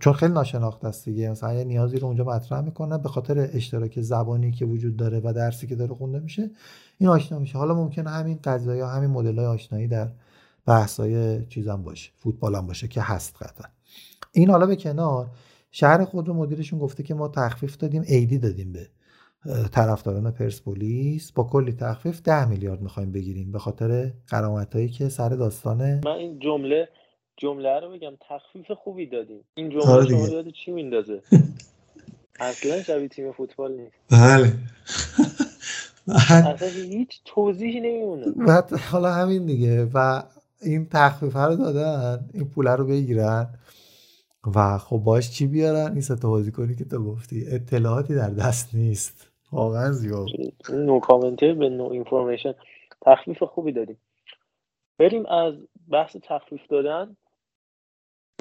G: چون خیلی ناشناخته است دیگه. مثلا یه نیازی رو اونجا مطرح می‌کنه به خاطر اشتراک زبانی که وجود داره و درسی که داره خونده میشه این آشنا میشه. حالا ممکنه همین قضایی ها همین مدل های آشنایی در بحث های چیزم باشه فوتبال هم باشه که هست قطعا. این حالا به کنار شهر خود رو مدیرشون گفته که ما تخفیف دادیم ایدی دادیم به طرفداران پرسپولیس. با کلی تخفیف ده میلیارد می‌خوایم بگیریم به خاطر قرامت که سر داستانه
F: من این جمله جمله رو بگم تخفیف خوبی دادیم. این
G: آره
F: جمله
G: دیگه.
F: شما یاد چی میندازه؟ اصلا شبیه تیم فوتبال نیست.
G: بله.
F: اصلا هیچ توضیحی نمیمونه.
G: بعد حالا همین دیگه. و این تخفیف رو دادن این پول رو بگیرن و خب باش چی بیارن؟ این ستا بازیکنی که تو گفتی. اطلاعاتی در دست نیست. واقعا زیاد
F: نو کامنته به نو اینفورمیشن تخفیف خوبی دادیم. بریم از بحث تخفیف دادن.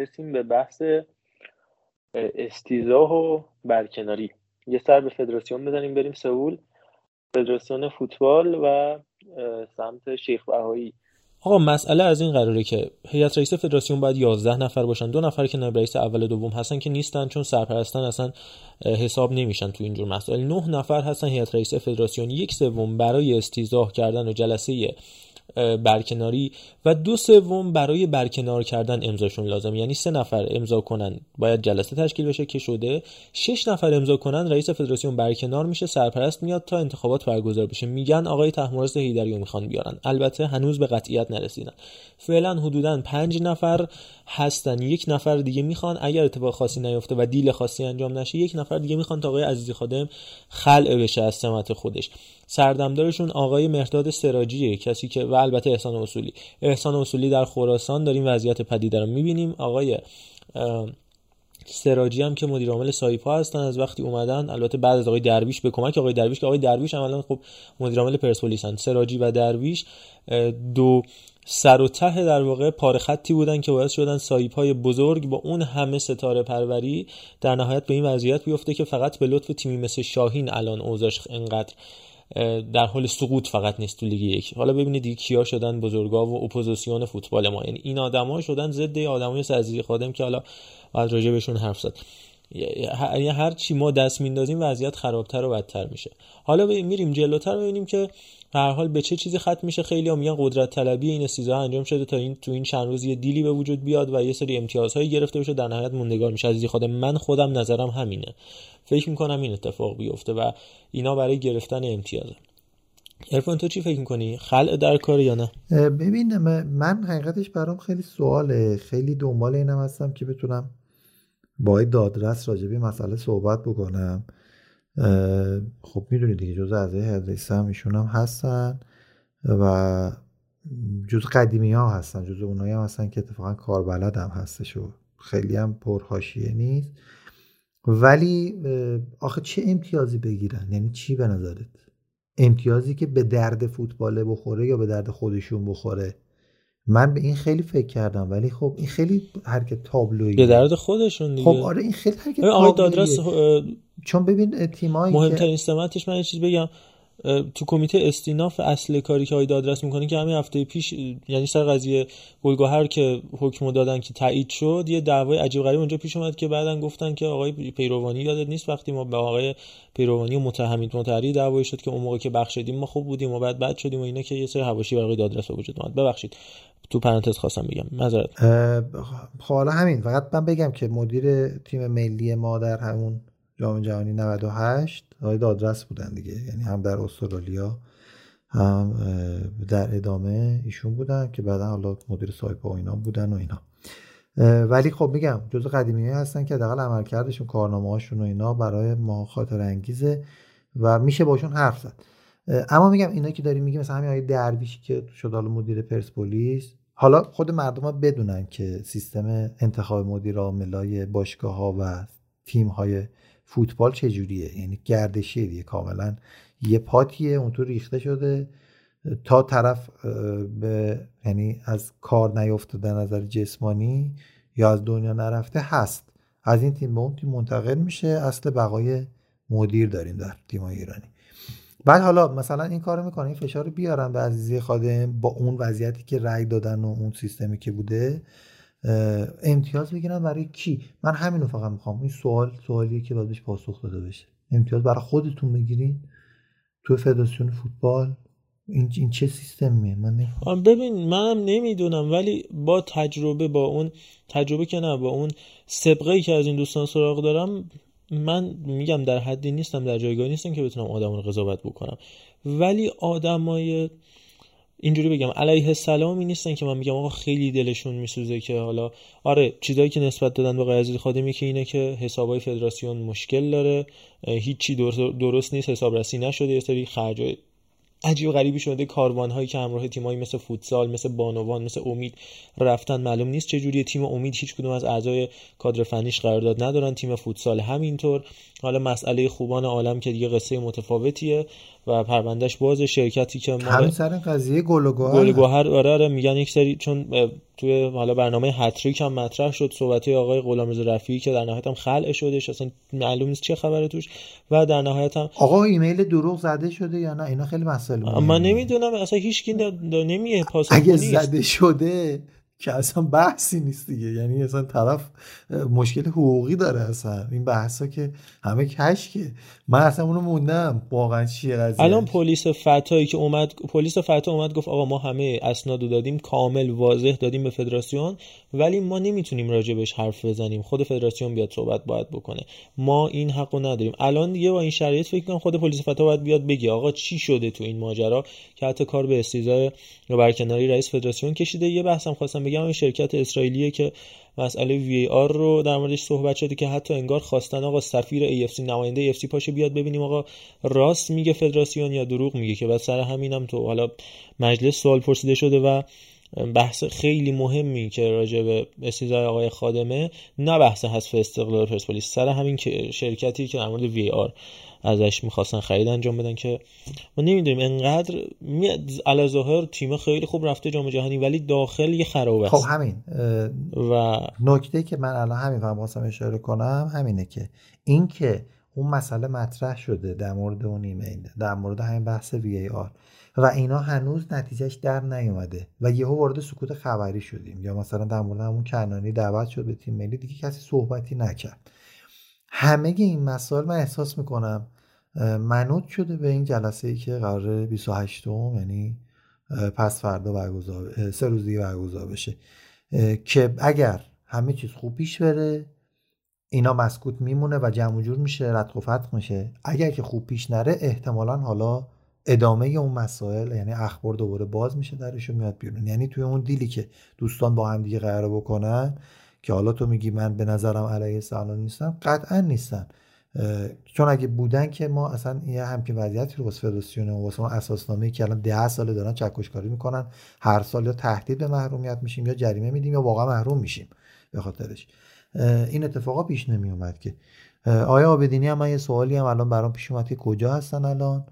F: رسیم به بحث استیزاه و برکناری. یه سر به فدراسیون بزنیم بریم سئول. فدراسیون فوتبال و سمت شیخ بهایی. آقا مسئله از این قراره که هیئت رئیس فدراسیون باید 11 نفر باشن. دو نفر که نایب رئیس اول و دوم هستن که نیستن چون سرپرستن اصلا حساب نمیشن تو اینجور مسائل. نه نفر هستن هیئت رئیس فدراسیون. یک سوم برای استیزاه کردن و جلسه برکناری و دو سوم برای برکنار کردن امضاشون لازم یعنی سه نفر امضا کنن. باید جلسه تشکیل بشه که شده شش نفر امضا کنن رئیس فدراسیون برکنار میشه سرپرست میاد تا انتخابات برگزار بشه. میگن آقای تحمورست هیدری می‌خوان بیارن. البته هنوز به قطعیت نرسیدن. فعلا حدودا پنج نفر هستن. یک نفر دیگه می‌خوان اگر اتفاق خاصی نیفته و دیل خاصی انجام نشه یک نفر دیگه می‌خوان تا آقای عزیزی خادم خلع بشه از سمت خودش. سردمدارشون آقای مهرداد سراجیه کسی که و البته احسان اصولی. احسان اصولی در خراسان داریم وضعیت پدیده رو می‌بینیم. آقای سراجی هم که مدیر عامل سایپا هستن از وقتی اومدن البته بعد از آقای درویش به کمک آقای درویش که آقای درویش عملا خب مدیر عامل پرسپولیس سراجی و درویش دو سر و ته در واقع پاره خطی بودن که باعث شدن سایپای بزرگ با اون همه ستاره پروری در نهایت به این وضعیت بیفته که فقط به لطف تیمی مثل شاهین الان اوضاعش انقدر در حال سقوط فقط نیست تو لیگ یک. حالا ببینید دیگه کیا شدن بزرگا و اپوزیسیون فوتبال ما. یعنی این آدما شدن ضد آدمای سرزیری خادم که حالا باید راجع بهشون حرف زد. یعنی هر چی ما دست میندازیم وضعیت خرابتر و بدتر میشه. حالا میریم جلوتر ببینیم که هر حال به چه چیزی ختم میشه. خیلی هم میگن قدرت طلبی این استیزا انجام شده تا این تو این چند روز یه دیلی به وجود بیاد و یه سری امتیازهایی گرفته بشه. در نهایت موندگار میشه. از خود من خودم نظرم همینه. فکر می‌کنم این اتفاق بیفته و اینا برای گرفتن امتیازه. ارفان تو چی فکر می‌کنی؟ خلع در کار یا نه؟
G: ببین من حقیقتش برام خیلی سواله. خیلی دنبال اینم هستم که بتونم با دادرس راجبی مسئله صحبت بکنم. خب می‌دونید دیگه جز اعضای هدرسه هم ایشون هم هستن و جز قدیمی ها هستن جز اونایی هم هستن که اتفاقا کاربلد هم هستش و خیلی هم پرهاشیه نیست. ولی آخه چه امتیازی بگیرن؟ یعنی چی به نظرت؟ امتیازی که به درد فوتباله بخوره یا به درد خودشون بخوره؟ من به این خیلی فکر کردم ولی خب این خیلی حرکت تابلویی
F: به درد خودشون دیگه.
G: خب آره این خیلی حرکت
F: آقای دادرس
G: چون ببین تیمایی
F: مهمترین سمتش من یه چیز بگم. تو کمیته استیناف اصل کاری که دادرس می‌کنه که همین هفته پیش یعنی سر قضیه گلگهر که حکم دادن که تایید شد یه دعوای عجیب غریب اونجا پیش اومد که بعدا گفتن که آقای پیروانی یادت نیست وقتی ما به آقای پیروانی متهمید متحری دعوایی شد که اون موقع که بخشیدیم ما خوب بودیم و بعد بعد شدیم و اینا که یه سری حواشی برای دادرس وجود اومد. ببخشید تو پرانتز خواستم بگم. معذرت.
G: خب حالا همین فقط من بگم که مدیر تیم ملی ما در همون جام جهانی 98 آقای دادرس بودن دیگه. یعنی هم در استرالیا هم در ادامه ایشون بودن که بعدا حالا مدیر سایپا و اینا بودن و اینا. ولی خب میگم جز قدیمی هستن که حداقل عملکردشون کارنامه هاشون و اینا برای ما خاطر انگیزه و میشه باشون حرف زد. اما میگم اینا که داریم میگیم مثلا همین آقای درویشی که شد حالا مدیر پرسپولیس حالا خود مردم ها بدونن که سیستم انتخاب مدیر عاملای باشگاه ها و تیم های فوتبال چجوریه یعنی گردشیه دیگه کاملا یه پاتیه اونطور ریخته شده. تا طرف به یعنی از کار نیفتاده نظر جسمانی یا از دنیا نرفته هست. از این تیم به اون تیم منتقل میشه. اصل بقای مدیر داریم در تیم ایرانی. بعد حالا مثلا این کارو می‌کنه این فشار بیارن به عزیزی خادم با اون وضعیتی که رأی دادن و اون سیستمی که بوده امتیاز بگیرن برای کی؟ من همینو فقط می‌خوام. این سوال سوالیه که باید پاسخ داده بشه. امتیاز برای خودتون بگیرین تو فدراسیون فوتبال. این, این چه سیستمیه؟ من
F: نفهم. ببین منم نمی‌دونم ولی با تجربه با اون تجربه که نه با اون سبقه که از این دوستان سراغ دارم من میگم در حدی نیستم در جایگاهی نیستم که بتونم آدم رو قضاوت بکنم. ولی آدمای اینجوری بگم علیه السلامی نیستن که من میگم آقا خیلی دلشون میسوزه که حالا آره چیزایی که نسبت دادن به قیازی خادمی که اینه که حسابای فدراسیون مشکل داره هیچی درست نیست حسابرسی نشده یه سری خرج عجیب و غریبی شده کاروان هایی که همراه تیمایی مثل فوتسال مثل بانوان مثل امید رفتن معلوم نیست چه جوری تیم امید هیچ کدوم از اعضای کادر فنیش قرارداد ندارن تیم فوتسال همینطور. حالا مسئله خوبان عالم که دیگه قصه متفاوتیه. و پروندهش باز شرکتی که
G: ما همین سر قضیه گل و
F: گوهر آره آره میگن یک سری چون توی حالا برنامه هتریک هم مطرح شد صحبت آقای غلامرضا رفیعی که در نهایت هم خلع شدش اصلا معلوم نیست چه خبره توش و در نهایت هم
G: آقا ایمیل دروغ زده شده یا نه؟ اینا خیلی مسئله
F: من نمی‌دونم اصلا هیچ کی نمیه پاسخ
G: اگه زده شده که اصلا بحثی نیست دیگه. یعنی اصلا طرف مشکل حقوقی داره اصلا. این بحثا که همه کشکه. من اصلا اونو موندم. واقعا چیه قضیه
F: الان پلیس فتایی که اومد پلیس فتا اومد گفت آقا ما همه اسنادو دادیم کامل واضح دادیم به فدراسیون ولی ما نمی‌تونیم راجبش حرف بزنیم. خود فدراسیون بیاد صحبت باید بکنه. ما این حقو نداریم. الان دیگه با این شرایط فکر کنم خود پلیس فتا باید بیاد بگه آقا چی شده تو این ماجرا؟ که حتی کار به استیزای برکناری رئیس فدراسیون کشیده. یه بحثم خواستم بگم این شرکت اسرائیلیه که مسئله وی آر رو در موردش صحبت شده که حتی انگار خواستن آقا سفیر AFC نماینده AFC پاشه بیاد ببینیم آقا. راست میگه فدراسیون یا دروغ میگه که بعد سر همینم تو حالا مجلس سوال پرسیده شده و بحث خیلی مهمی که راجع به استیزای آقای خادمه نه بحث حذف استقلال پرسپولیس سر همین که شرکتی که در مورد وی آر ازش می‌خواستن خرید انجام بدن که ما نمی‌دونیم انقدر علا ظاهر تیم خیلی خوب رفته جام جهانی ولی داخل یه خراب است.
G: خب همین و نکته که من الان همین فهم خواستم اشاره کنم همینه که این که اون مسئله مطرح شده در مورد اون ایمیل در مورد همین بحث وی ای آر و اینا هنوز نتیجهش در نیومده و یهو وارد سکوت خبری شدیم. یا مثلا در مورد همون کنانی دعوت شد به تیم ملی دیگه کسی صحبتی نکرد. همه این مسائل من احساس می‌کنم منوط شده به این جلسه ای که قرار 28 یعنی پس فردا برگزار سه روز دیگه برگزار بشه. که اگر همه چیز خوب پیش بره اینا مسکوت میمونه و جمع جور میشه رد و فتق میشه. اگر که خوب پیش نره احتمالا حالا ادامه اون مسائل یعنی اخبار دوباره باز میشه درشون میاد بیرون. یعنی توی اون دیلی که دوستان با هم دیگه قرار بکنن که حالا تو میگی من به نظرم علیه سالان نیستم قطعا نیستن. چون اگه بودن که ما اصلا یه همچین وضعیتی رو واسه فدراسیون و واسه اساسنامه که الان ده ساله دارن چکشکاری می‌کنن هر سال یا تهدید به محرومیت میشیم یا جریمه میدیم یا واقعا محروم میشیم به خاطرش. این اتفاقا پیش نمی اومد که آقای عابدینی هم من یه سوالی هم الان برام پیش اومد که کجا هستن الان؟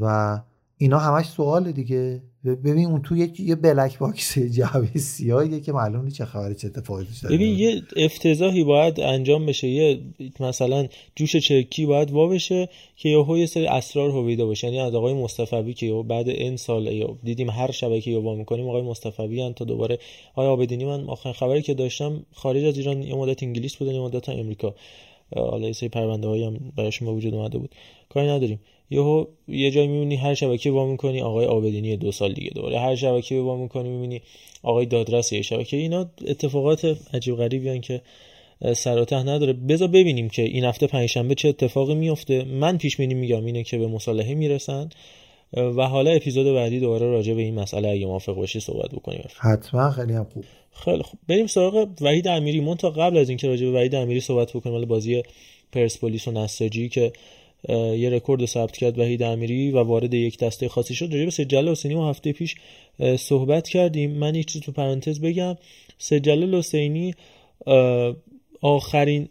G: و اینا همش سوال دیگه. ببین اون تو یه black box جعبه سیاهیه که معلوم نیست چه خبره چه اتفاقی توش
F: ببین یه افتضاحی باید انجام بشه. یه مثلا جوش چرکی باید وا بشه که یهو یه سری اسرار هویدا باشه. یعنی از آقای مصطفی که بعد این سال دیدیم هر شبکه وا می‌کنیم آقای مصطفی تا دوباره آقای آبدینی. من آخرین خبری که داشتم خارج از ایران یه مدت انگلیس بودن یه مدت امریکا. حالا یه سری پرونده هایی هم براشون وجود اومده بود. کاری نداریم. یهو یه جایی می‌بینی هر شبکه وا می‌کنی آقای آبدینی دو سال دیگه دوباره هر شبکه وا می‌کنی می‌بینی آقای دادرس یه شبکه. اینا اتفاقات عجیب غریبی که سراته نداره. بذار ببینیم که این هفته پنجشنبه چه اتفاقی میفته من پیش بینی میگم اینه که به مصالحه می‌رسن و حالا اپیزود بعدی دوباره راجع به این مسئله اگه موافق باشی صحبت بکنیم.
G: حتما. خیلی هم خوب.
F: خیلی خوب. بریم سراغ وحید امیری. مون تا قبل از اینکه راجع به وحید امیری صحبت بکنیم ولی بازی پرسپولیس و نساجی که یه رکورد ثبت کرد وحید امیری و وارد یک دسته خاصی شد. راجع به سجل حسینی و هفته پیش صحبت کردیم. من یک چیز تو پرانتز بگم. سجل حسینی آخرین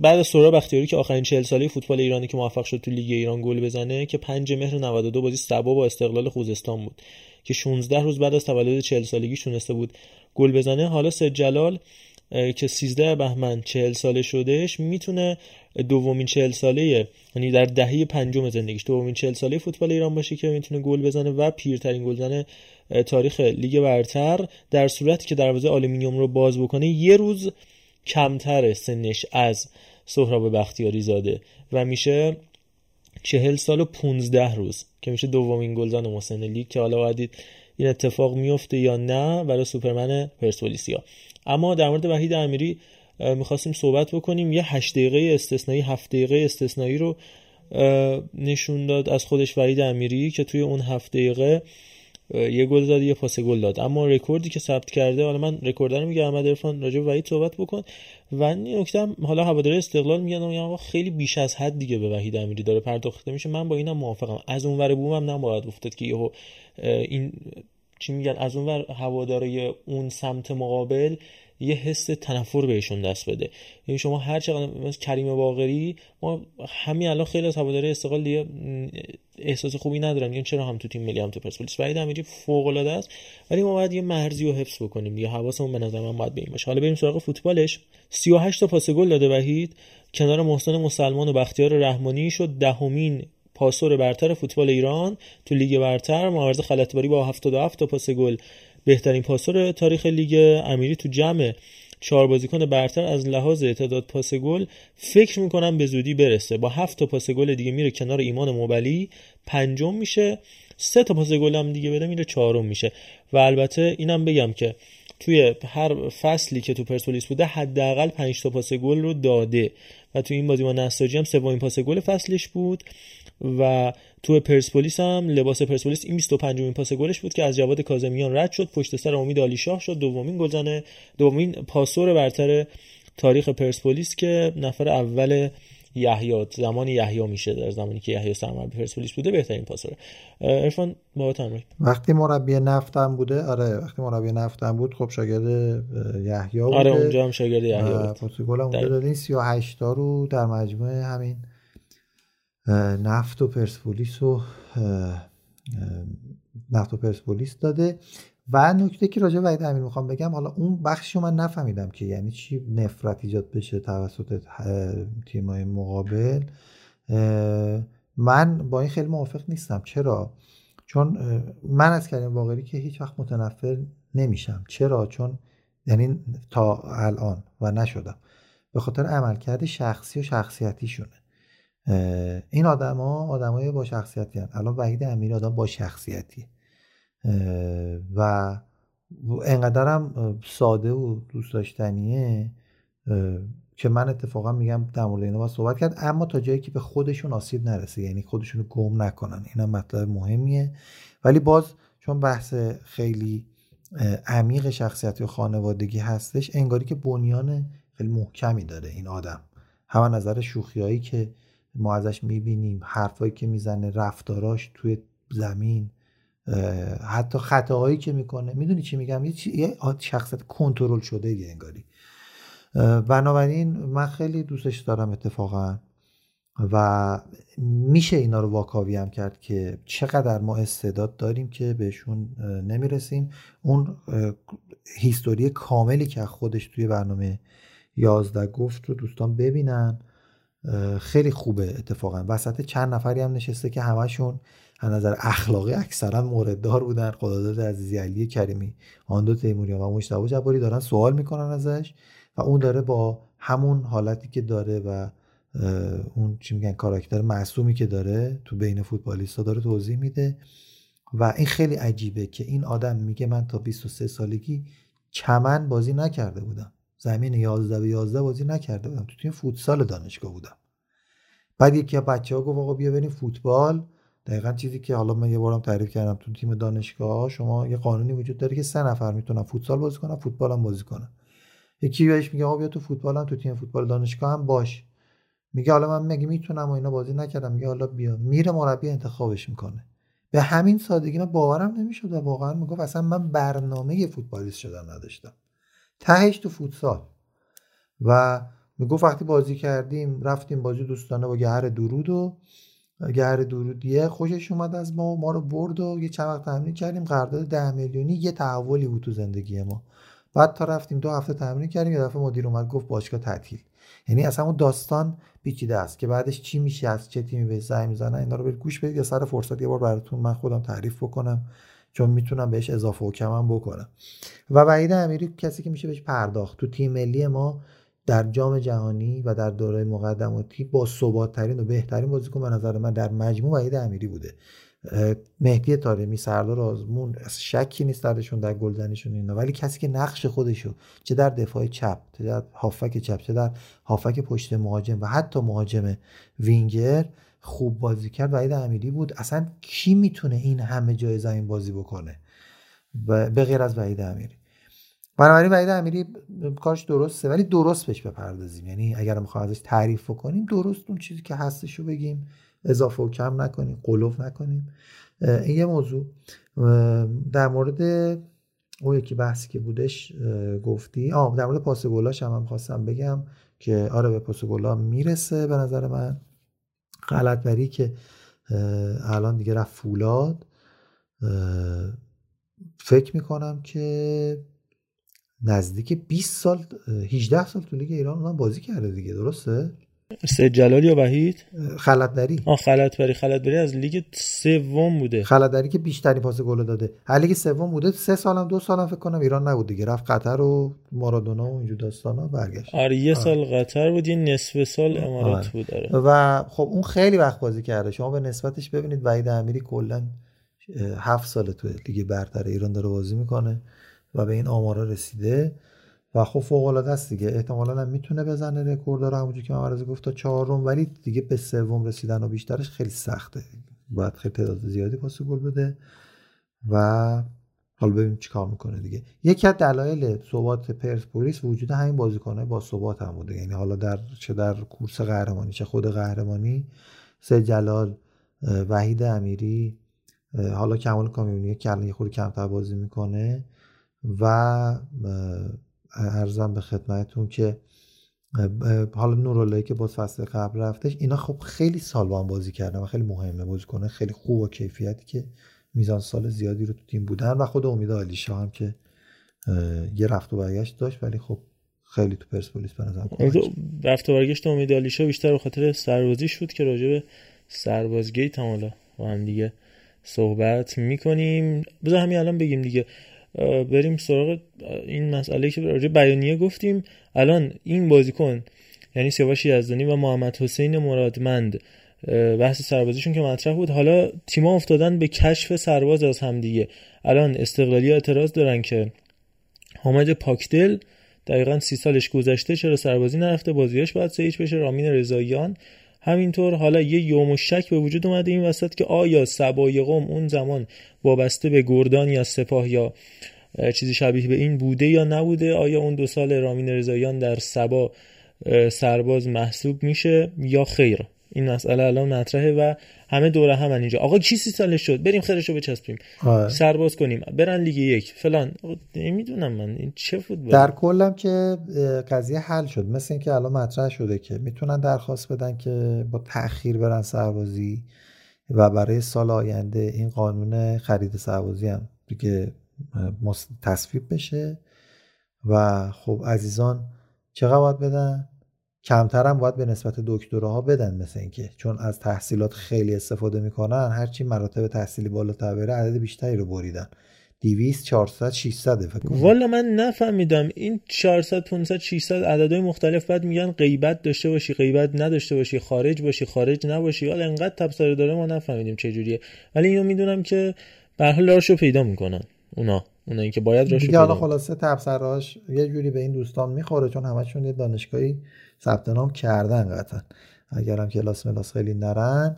F: بعد از سورا بختیاری که آخرین 40 ساله فوتبال ایرانی که موفق شد تو لیگ ایران گل بزنه که 5 مهر 92 بازی سبا با استقلال خوزستان بود که 16 روز بعد از تولد 40 سالگی تونسته بود گل بزنه. حالا سجلال که 13 بهمن 40 ساله شدهش می‌تونه دومین 40 ساله یعنی در دهه پنجم زندگیش دومین 40 ساله فوتبال ایران باشه که می‌تونه گل بزنه و پیرترین گلزن تاریخ لیگ برتر. در صورتی که دروازه آلومینیوم رو باز بکنه یه روز کمتر سنش از سهراب بختیاری زاده و میشه چهل سال و 15 روز که میشه دومین گلزن مسن لیگ. که حالا باید این اتفاق میفته یا نه برای سوپرمن پرسپولیسیا اما در مورد وحید امیری می‌خواستیم صحبت بکنیم. یه هشت دقیقه استثنایی هفت دقیقه استثنایی رو نشون داد از خودش وحید امیری که توی اون هفت دقیقه یه گل داد یه پاس گل داد. اما رکوردی که ثبت کرده حالا من رکورد رو میگم احمد عرفان راجع به وحید صحبت بکن. و نکته حالا هواداری استقلال میگن آقا خیلی بیش از حد دیگه به وحید امیری داره پرداخته میشه. من با اینم موافقم. از اون ور بومم نباید افتاد که یهو این چی میگن از اون ور هواداری اون سمت مقابل یه حس تنفر بهشون دست بده. یعنی شما هر چقدر مثل کریم باقری ما همین الان خیلی از هواداری استقلال دیگه احساس خوبی ندارن. یعنی چرا هم تو تیم ملی هم تو پرسپولیس؟ وحید امیری فوق العاده است. ولی ما باید یه مرزی رو حفظ بکنیم دیگه. حواسمون به نظر من باید به این باشه. حالا بریم سراغ فوتبالش. 38 تا پاس گل داده وحید. کنار محسن مسلمان و بختیار رحمانی شد دهمین پاسور برتر فوتبال ایران تو لیگ برتر. معارض خلطباری با 77 تا پاس گل. بهترین پاسور تاریخ لیگ امیری تو جمع. چهار بازیکن برتر از لحاظ تعداد پاس گل. فکر می‌کنم به زودی برسه. با هفت تا پاس گل دیگه میره کنار ایمان موبلی. پنجم میشه. سه تا پاس گل هم دیگه بده میره چهارم میشه. و البته اینم بگم که توی هر فصلی که تو پرسپولیس بوده حداقل 5 تا پاس گل رو داده. و تو این بازی با نساجی هم سومین پاس گل فصلش بود و تو پرسپولیس هم لباس پرسپولیس این 25 مین پاس گلش بود که از جواد کاظمیان رد شد. پشت سر امید علی شاه شد. دومین گلزنه دومین پاسور برتر تاریخ پرسپولیس که نفر اول یحیی زمان یحیی میشه در زمانی که یحیی سرمربی پرسپولیس بوده بهترین پاسور عرفان با تمرین
G: وقتی مربی نفتم بوده آره وقتی مربی نفتم بود خب شاگرد یحیی بوده.
F: آره اونجا هم شاگرد یحیی بود.
G: گل اونجا دادین 38 تا رو در مجموعه همین نفت و پرسپولیس و نفت و پرسپولیس داده. و نکته که راجع وحید امیر می‌خوام بگم حالا اون بخشی من نفهمیدم که یعنی چی نفرت ایجاد بشه توسط تیمای مقابل. من با این خیلی موافق نیستم. چرا؟ چون من از کریم باقری که هیچ وقت متنفر نمیشم. چرا؟ چون یعنی تا الان و نشدم. به خاطر عملکرد شخصی و شخصیتیشونه. این آدما آدمای با شخصیتی هن. الان وحید امیر آدم با شخصیتی و انقدرم ساده و دوست داشتنیه که من اتفاقا میگم در مورد اینا با صحبت کرد. اما تا جایی که به خودشون آسیب نرسه یعنی خودشون رو گم نکنن. اینا مطلب مهمیه. ولی باز چون بحث خیلی عمیق شخصیتی و خانوادگی هستش انگاری که بنیان خیلی محکمی داره این آدم. هم نظر شوخیایی که ما ازش می‌بینیم حرفایی که می‌زنه رفتاراش توی زمین حتی خطاهایی که می‌کنه. می‌دونی چی میگم؟ یه شخصیت کنترل شده یه انگاری. بنابراین من خیلی دوستش دارم اتفاقا و میشه اینا رو واکاوی هم کرد که چقدر ما استعداد داریم که بهشون نمی‌رسیم. اون هیستوری کاملی که خودش توی برنامه یازده گفت رو دوستان ببینن. خیلی خوبه اتفاقا. وسط چند نفری هم نشسته که همشون از نظر اخلاقی اکثرا مورددار بودن. خداداد عزیزی علی کریمی آندو تیموریان و مشتبه جباری دارن سوال می‌کنن ازش و اون داره با همون حالتی که داره و اون چی میگن کاراکتر معصومی که داره تو بین فوتبالیستا داره توضیح میده و این خیلی عجیبه که این آدم میگه من تا 23 سالگی چمن بازی نکرده بودم. زمین 11 به 11 بازی نکرده بودم. تو تیم فوتسال دانشگاه بودم. بعد یکی از بچه ها گفت آقا بیا بریم فوتبال. دقیقا چیزی که حالا من یه بارم تعریف کردم تو تیم دانشگاه شما یه قانونی وجود داره که سه نفر می‌تونن فوتسال بازی کنن فوتبال هم بازی کنن. یکی بهش میگه آقا بیا تو فوتبال هم تو تیم فوتبال دانشگاه هم باش. میگه حالا من مگه می‌تونم و اینا بازی نکردم؟ میگه حالا بیا. میره مربی انتخابش می‌کنه. به همین سادگی من باورم نمی‌شد و واقعا می‌گفت اصلا من برنامه فوتبالیست شدن نداشتم. تهش تو فوتسال. و می‌گفت وقتی بازی کردیم رفتیم بازی دوستانه با گهر درود و گهر درودیه. خوشش اومد از ما ما رو برد و یه چند وقت تمرین کردیم. قرارداد ده میلیونی یه تحولی بود تو زندگی ما. بعد تا رفتیم دو هفته تمرین کردیم یه دفعه مدیر اومد گفت باشگاه تعطیل. یعنی اصلا اون داستان پیچیده است که بعدش چی میشه از چه تیمی به زنگ می‌زنن اینا رو برید گوش بدید یا سر فرصت یه بار براتون من خودم تعریف بکنم. چون می‌تونم بهش اضافه و کمم بکنم. و وحید امیری کسی که میشه بهش پرداخت. تو تیم ملی ما در جام جهانی و در دوره مقدماتی با ثبات ترین و بهترین بازیکن به نظر من در مجموع وحید امیری بوده. مهدی تارمی سردار آزمون شکی نیست درشون در گلزنیشون اینا. ولی کسی که نقش خودشو چه در دفاع چپ چه در هافک چپ چه در هافک پشت مهاجم و حتی مهاجم وینگر خوب بازی کرد وحید امیری بود. اصلا کی می‌تونه این همه جای زمین بازی بکنه؟ به غیر از وحید امیری. بنابراین وحید امیری کارش درسته ولی درست بهش بپردازیم. یعنی اگر می‌خوایم ازش تعریف بکنیم درست اون چیزی که هستش رو بگیم. اضافه و کم نکنیم قلوف نکنیم. این یه موضوع در مورد اون یکی بحثی که بودش گفتی. آه در مورد پاس گلاش هم, هم خواستم بگم که آره به پاس گلا می‌رسه به نظر من. غلط که الان دیگه رفت فولاد. فکر می‌کنم که نزدیک 20 سال 18 سال تو لیگ ایران اونم بازی کرده دیگه درسته؟
F: سید جلال یا وحید؟
G: خلطبری
F: آه خلطبری خلطبری از لیگ سوم بوده.
G: خلعتبری که بیشترین پاس گل داده. هر لیگ سوم بوده. سه سالم دو سالم فکر کنم ایران نبود دیگه. رفت قطر و مارادونا و اینجور داستانا برگشت.
F: آره یه سال قطر بود یه نصف سال امارات
G: آره.
F: بود. آره.
G: و خب اون خیلی وقت بازی کرده. شما به نسبتش ببینید وحید امیری کلا هفت ساله توی لیگ برتر ایران داره بازی می‌کنه و به این آمارا رسیده. و خب فوق العاده است دیگه. احتمالا هم می‌تونه بزنه رکورد رو. همونجوری که رضا گفت تا چهارم ولی دیگه به سوم رسیدن و بیشترش خیلی سخته. باید خیلی تعداد زیادی پاس گل بده و حالا ببینیم چیکار می‌کنه دیگه. یکی از دلایل ثبات پرسپولیس وجود همین بازیکنه با ثبات هم بوده. یعنی حالا در چه در کورس قهرمانی چه خود قهرمانی سه جلال وحید امیری حالا کمال کامیونی که الان یه خورده کمتر بازی می‌کنه و ارزم به خدمتتون که حالا نوراللهی که باز فصل قبل رفتش اینا خب خیلی سال با هم بازی کردن و خیلی مهمه بازیکنه خیلی خوب و کیفیتی که میزان سال زیادی رو تو تیم بودن و خود امید علیشا هم که یه رفت و برگشت داشت ولی خب خیلی تو پرسپولیس به نظر.
F: رفت و برگشت امید علیشا بیشتر به خاطر سربازی شد که راجع به سربازگیت هم حالا با هم دیگه صحبت می‌کنیم. بذار همین الان بگیم دیگه. بریم سراغ این مسئله که راجع بیانیه گفتیم. الان این بازیکن یعنی سیاوش یزدانی و محمد حسین مرادمند بحث سربازیشون که مطرح بود. حالا تیما افتادن به کشف سرباز از همدیگه الان استقلالی اعتراض دارن که حامد پاکدل دقیقا سی سالش گذشته چرا سربازی نرفته؟ بازیاش باید سه بشه. رامین رضاییان همینطور حالا یه یوم و شک به وجود اومده این وسط که آیا سبای قوم اون زمان وابسته به گردان یا سپاه یا چیزی شبیه به این بوده یا نبوده؟ آیا اون دو سال رامین رضاییان در سبا سرباز محسوب میشه یا خیر؟ این مسئله الان مطرحه و همه دوره هم اینجا. آقا کی سی سالش شد؟ بریم خیرشو بچسبیم.
G: آره.
F: سرباز کنیم. برن لیگ یک. فلان. نمی‌دونم من. این چه فوتبال؟
G: در کلم که قضیه حل شد. مثل اینکه الان مطرح شده که می‌تونن درخواست بدن که با تأخیر برن سربازی و برای سال آینده این قانون خرید سربازی هم دیگه تصویب بشه. و خب عزیزان چقدر باید بدن؟ کمتر هم باید به نسبت دکتراها بدن مثل اینکه چون از تحصیلات خیلی استفاده می‌کنن هرچی مراتب تحصیلی بالاتر بره عدد بیشتری رو بریدن. 200 400 600 فکر کنم.
F: والا من نفهمیدم. این 400 500 600 عددهای مختلف بعد میگن غیبت داشته باشی غیبت نداشته باشی خارج باشی خارج نباشی. حالا انقدر تبصره داره ما نفهمیدیم چه جوریه. ولی اینو می‌دونم که به هر حال پیدا می‌کنن اونا. اونایی که باید راشو
G: دیگه حالا خلاصه تبصراش یه جوری به این دوستان می‌خوره چون همشون یه دانشگاهی ثبت نام کردن قطعا. اگرم کلاس ملاس خیلی نرن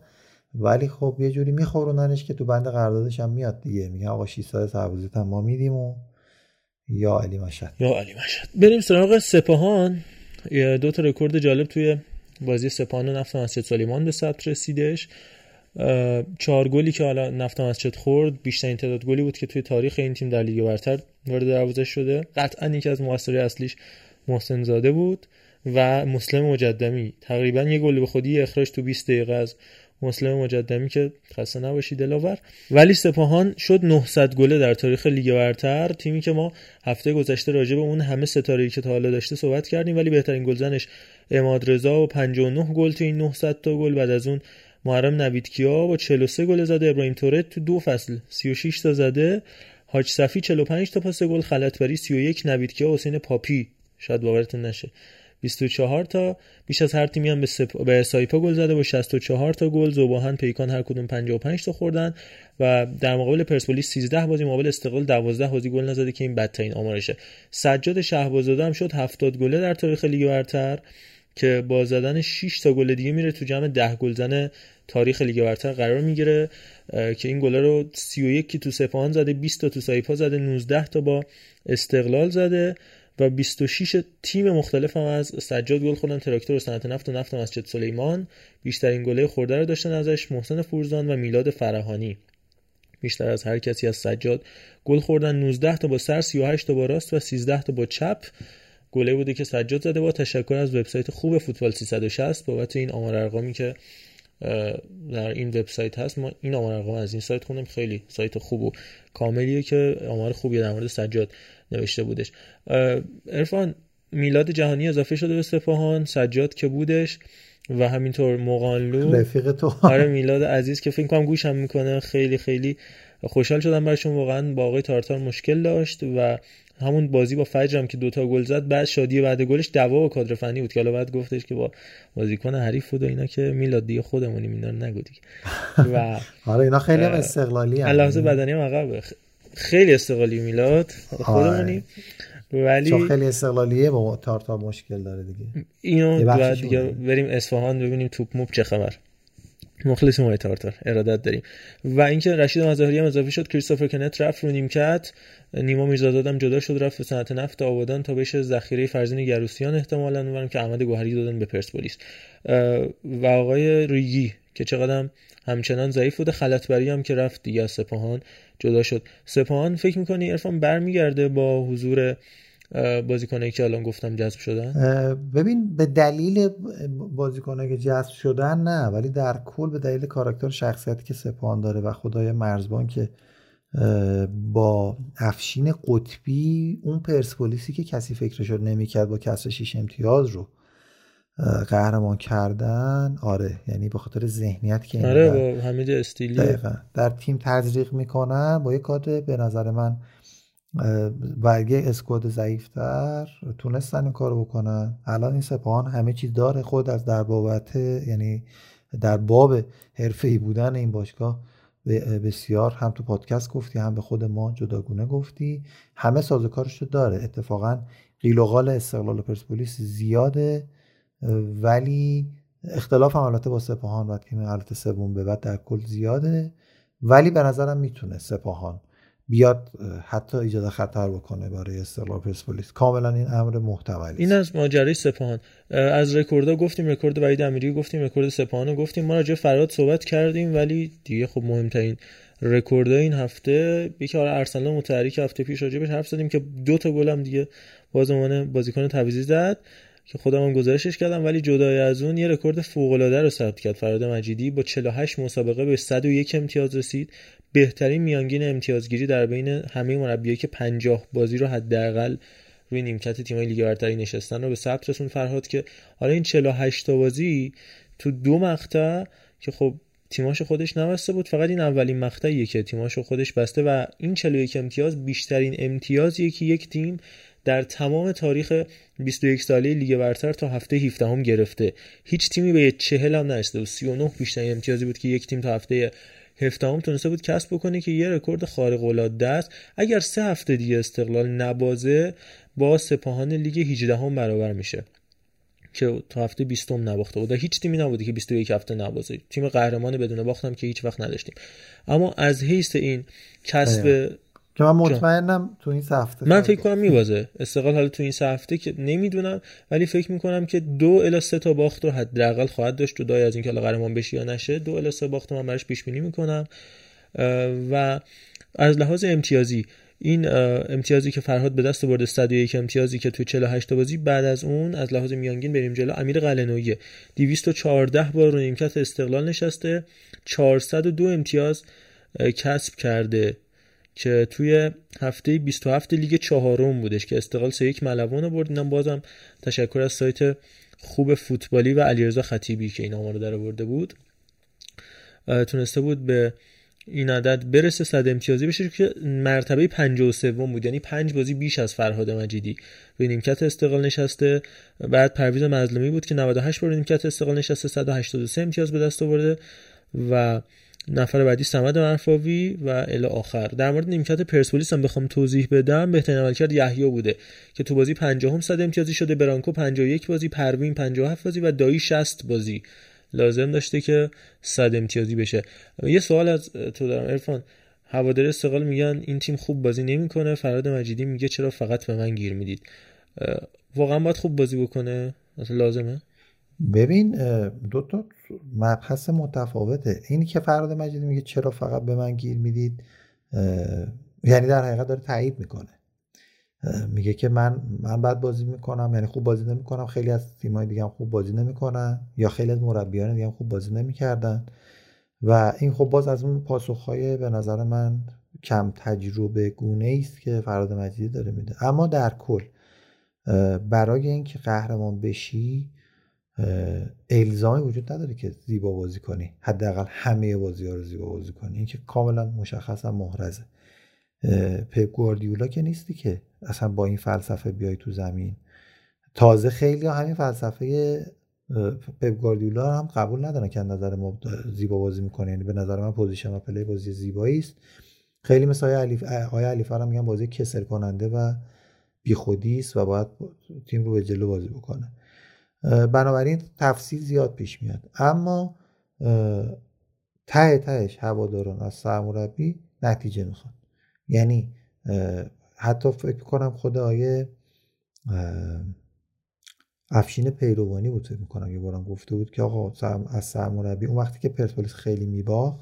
G: ولی خب یه جوری میخوروننش که تو بند قراردادش هم میاد دیگه. میگن آقا 6 سال سربازی هم ما میدیم و یا علی مشهد.
F: یا علی مشهد. بریم سراغ سپاهان. دو تا رکورد جالب توی بازی سپاهان و نفت مسجد سلیمان به ثبت رسیدش. چهار گلی که حالا نفت مسجد خورد بیشترین تعداد گلی بود که توی تاریخ این تیم در لیگ برتر وارد دروازه شده. قطعا یکی از موثرهای اصلیش محسن زاده بود و مسلم مجدمی. تقریبا یه گل به خودی اخراج تو 20 دقیقه از مسلم مجدمی که خسته نباشی دلاور. ولی سپاهان شد 900 گله در تاریخ لیگ برتر. تیمی که ما هفته گذشته راجع به اون همه ستاره‌ای که تا حالا داشته صحبت کردیم ولی بهترین گلزنش اماد رضا و 59 گل تو این 900 تا گل. بعد از اون محرم نویدکیا با 43 گل زده. ابراهیم تورت تو دو فصل 36 تا زده. حاج صفی 45 تا پاس گل. خلطبری 31 نویدکیا حسین پاپی. شاید باورتون نشه. 24 تا. بیش از هر تیمی هم به, سپ... به سایپا گل زده با 64 تا گل. زوباهن پیکان هر کدوم 55 تا خوردن و در مقابل پرسپولیس 13 بازی مقابل استقلال 12 بازی گل نزده که این بدترین آمارشه. سجاد شهبازاده هم شد 70 گله در تاریخ لیگ برتر. که با زدن 6 تا گل دیگه میره تو جمع 10 گلزن تاریخ لیگ برتر قرار می‌گیره که این گله رو 31 که تو سپاهان زده 20 تا تو سایپا زده 19 تا با استقلال زده و 26 تیم مختلف هم از سجاد گل خوردن تراکتور و صنعت نفت و نفت مسجد سلیمان. بیشترین گله خورده رو داشتن ازش محسن فورزان و میلاد فرهانی. بیشتر از هر کسی از سجاد گل خوردن 19 تا با سر 38 تا با راست و 13 تا با چپ. گله بوده که سجاد زده با تشکر از وبسایت خوب فوتبال 360 بابت این آمار ارقامی که در این وبسایت هست ما این آمار ارقام از این سایت خوندم خیلی سایت خوب و کاملیه که آمار خوبی در مورد سجاد نوشته بودش. عرفان میلاد جهانی اضافه شده به سپاهان. سجاد که بودش و همینطور مقانلو
G: رفیق تو.
F: آره میلاد عزیز که فکر کنم گوشم می‌کنه. خیلی خیلی خوشحال شدم برشون واقعا با آقای تارتار مشکل داشت و همون بازی با فجرم که دوتا گل زد بعد شادی بعد گلش دعوا با کادر فنی بود که حالا بعد گفتش که با بازیکن حریف بود و اینا که میلاد دیگه خودمونیم اینا رو نگو دیگه. و
G: آره اینا خیلی هم استقلالی هم.
F: لحظه بدنی هم عقب. خیلی استقلالی میلاد. خودمونیم. ولی
G: چون خیلی استقلالیه با تارتار مشکل داره دیگه.
F: اینو بعد دیگه. بریم اصفهان ببینیم توپ موپ چه خبر. مخلصیم آقای تارتار. ارادت داریم. و اینکه رشید مظاهری هم اضافه شد کریستوفر کنت رفت رو نیمکت. نیما میرزادادم جدا شد رفت به صنعت نفت آبادان تا بشه ذخیره فرزین گروسیان احتمالاً اونورم که احمد گوهری دادن به پرسپولیس. و آقای ریگی که چقدر همچنان ضعیف بوده. خلطبری هم که رفت دیگه سپاهان جدا شد. سپاهان فکر می‌کنی ارفان برمیگرده با حضور بازیکنایی که الان گفتم جذب شدن؟
G: ببین به دلیل بازیکنه که جذب شدن نه. ولی در کل به دلیل کاراکتر شخصیتی که سپاهان داره و خدای مرزبان که با افشین قطبی اون پرسپولیسی که کسی فکرشو نمی‌کرد با کسر شیش امتیاز رو قهرمان کردن آره. یعنی به خاطر ذهنیت که
F: آره با حمید استیلی
G: دقیقا. در تیم تزریق می‌کنن با یه کادر به نظر من و یه اسکواد ضعیفتر تونستن این کارو بکنن. الان این سپاهان همه چیز داره خود از در بابت یعنی در باب حرفه‌ای بودن این باشگاه بسیار هم تو پادکست گفتی هم به خود ما جداگونه گفتی. همه سازوکارش داره. اتفاقا قیل و قال استقلال پرسپولیس زیاده ولی اختلاف هم با سپاهان و تیم حالت سوم به بعد در کل زیاده ولی به نظرم می‌تونه سپاهان بیاد حتی ایجاد خطر بکنه برای استقلال پرسپولیس کاملا این امر محتملی
F: این از ماجرای سپاهان. اه، از رکوردها گفتیم رکورد وحید امیری گفتیم رکورد سپاهان گفتیم. ما راجع فرهاد صحبت کردیم ولی دیگه خب مهمترین رکوردهای این هفته یکی آره ارسلان مطهری هفته پیش راجع حرف زدیم که دو تا گل هم دیگه باز عنوان بازیکن تعویضی زد. که خودم هم گزارشش کردم ولی جدای از اون یه رکورد فوق العاده رو ثبت کرد. فرهاد مجیدی با 48 مسابقه به 101 امتیاز رسید. بهترین میانگین امتیازگیری در بین همه مربیایی که 50 بازی رو حداقل روی نیمکت تیمای لیگ برتری نشستن رو به ثبت رسون فرهاد که حالا این 48 تا بازی تو دو مقطع که خب تیماشو خودش نبسته بود فقط این اولین مقطعیه که تیماشو خودش بسته و این 41 امتیاز بیشترین امتیازیه که یک تیم در تمام تاریخ 21 ساله لیگ برتر تا هفته 17 هم گرفته. هیچ تیمی به 40 هم نرسیده و 39 بیشترین امتیازی بود که یک تیم تا هفته هفدهم تونسته بود کسب بکنه که یه رکورد خارق العاده است. اگر سه هفته دیگه استقلال نبازه با سپاهان لیگ 18 هم برابر میشه که تا هفته 20 هم نباخته بود. هیچ تیمی نبوده که 21 هفته نبازه. تیم قهرمان بدون باختم که هیچ وقت نداشتیم. اما از حیث این کسب
G: که من مطمئنم تو این هفته
F: من فکر کنم میبازه. استقلال حالا تو این هفته که نمی‌دونم ولی فکر می‌کنم که دو الی سه تا باخت رو حداقل خواهد داشت جدای از اینکه حالا قهرمان بشه یا نشه. دو الی سه باخت من براش پیش بینی می‌کنم و از لحاظ امتیازی این امتیازی که فرهاد به دست برده 101 امتیازی که توی 48 تا بازی بعد از اون از لحاظ میانگین بریم جلو. امیر قلنویی 214 بار رو نیمکت استقلال نشسته 402 امتیاز کسب کرده. که توی هفته 27 لیگ چهارم بودش که استقلال سه یک ملوان برد. اینم بازم تشکر از سایت خوب فوتبالی و علیرضا خطیبی که این آمار رو در برده بود. تونسته بود به این عدد برسه. صد امتیازی بشه که مرتبه 53 بود. یعنی پنج بازی بیش از فرهاد مجیدی روی نیمکت استقلال نشسته. بعد پرویز مظلومی بود که 98 بار نیمکت استقلال نشسته. 183 امتیاز به دست آورده و نفر بعدی سمد منفاوی و الی آخر. در مورد نیمکت پرسپولیس هم بخوام توضیح بدم. بهترین عملکرد یحیی بوده که تو بازی 50 هم صد امتیازی شده برانکو 51 بازی پروین 57 بازی و دایی 60 بازی لازم داشته که صد امتیازی بشه. یه سوال از تو دارم عرفان. هوادار استقلال میگن این تیم خوب بازی نمی‌کنه. فراد مجیدی میگه چرا فقط به من گیر می‌دید؟ واقعا باید خوب بازی بکنه؟ لازمه؟
G: ببین دو تا مبحث متفاوته. اینی که فراد مجیدی میگه چرا فقط به من گیر می‌دید یعنی در حقیقت داره تایید می‌کنه. میگه که من من بعد بازی می‌کنم یعنی خوب بازی نمی‌کنم. خیلی از تیمای دیگه هم خوب بازی نمی‌کنن یا خیلی از مربیان دیگه هم خوب بازی نمی‌کردن. و این خب باز از اون پاسخهای به نظر من کم تجربه گونه است که فراد مجیدی داره میده. اما در کل برای اینکه قهرمان بشی الزامی وجود نداره که زیبا بازی کنی. حداقل همه بازی ها رو زیبا بازی کنی. این که کاملا مشخص هم محرزه. پپ گواردیولا که نیستی که اصلا با این فلسفه بیای تو زمین. تازه خیلی همین فلسفه پپ گواردیولا هم قبول ندارن که نظر ما زیبا بازی می‌کنه. یعنی به نظر من positional play بازی زیبایی است. خیلی مثل آقای علیف آقای علیفر هم میگن بازی کسل کننده و بیخودی است و باید تیم رو به جلو بازی بکنه. بنابراین تفسیر زیاد پیش میاد. اما ته تهش هواداران از سرمربی نتیجه می‌خوان. یعنی حتی فکر کنم خود آقای افشین پیروانی بود فکر می‌کنم یه بارم گفته بود که آقا از سرمربی اون وقتی که پرسپولیس خیلی میباخت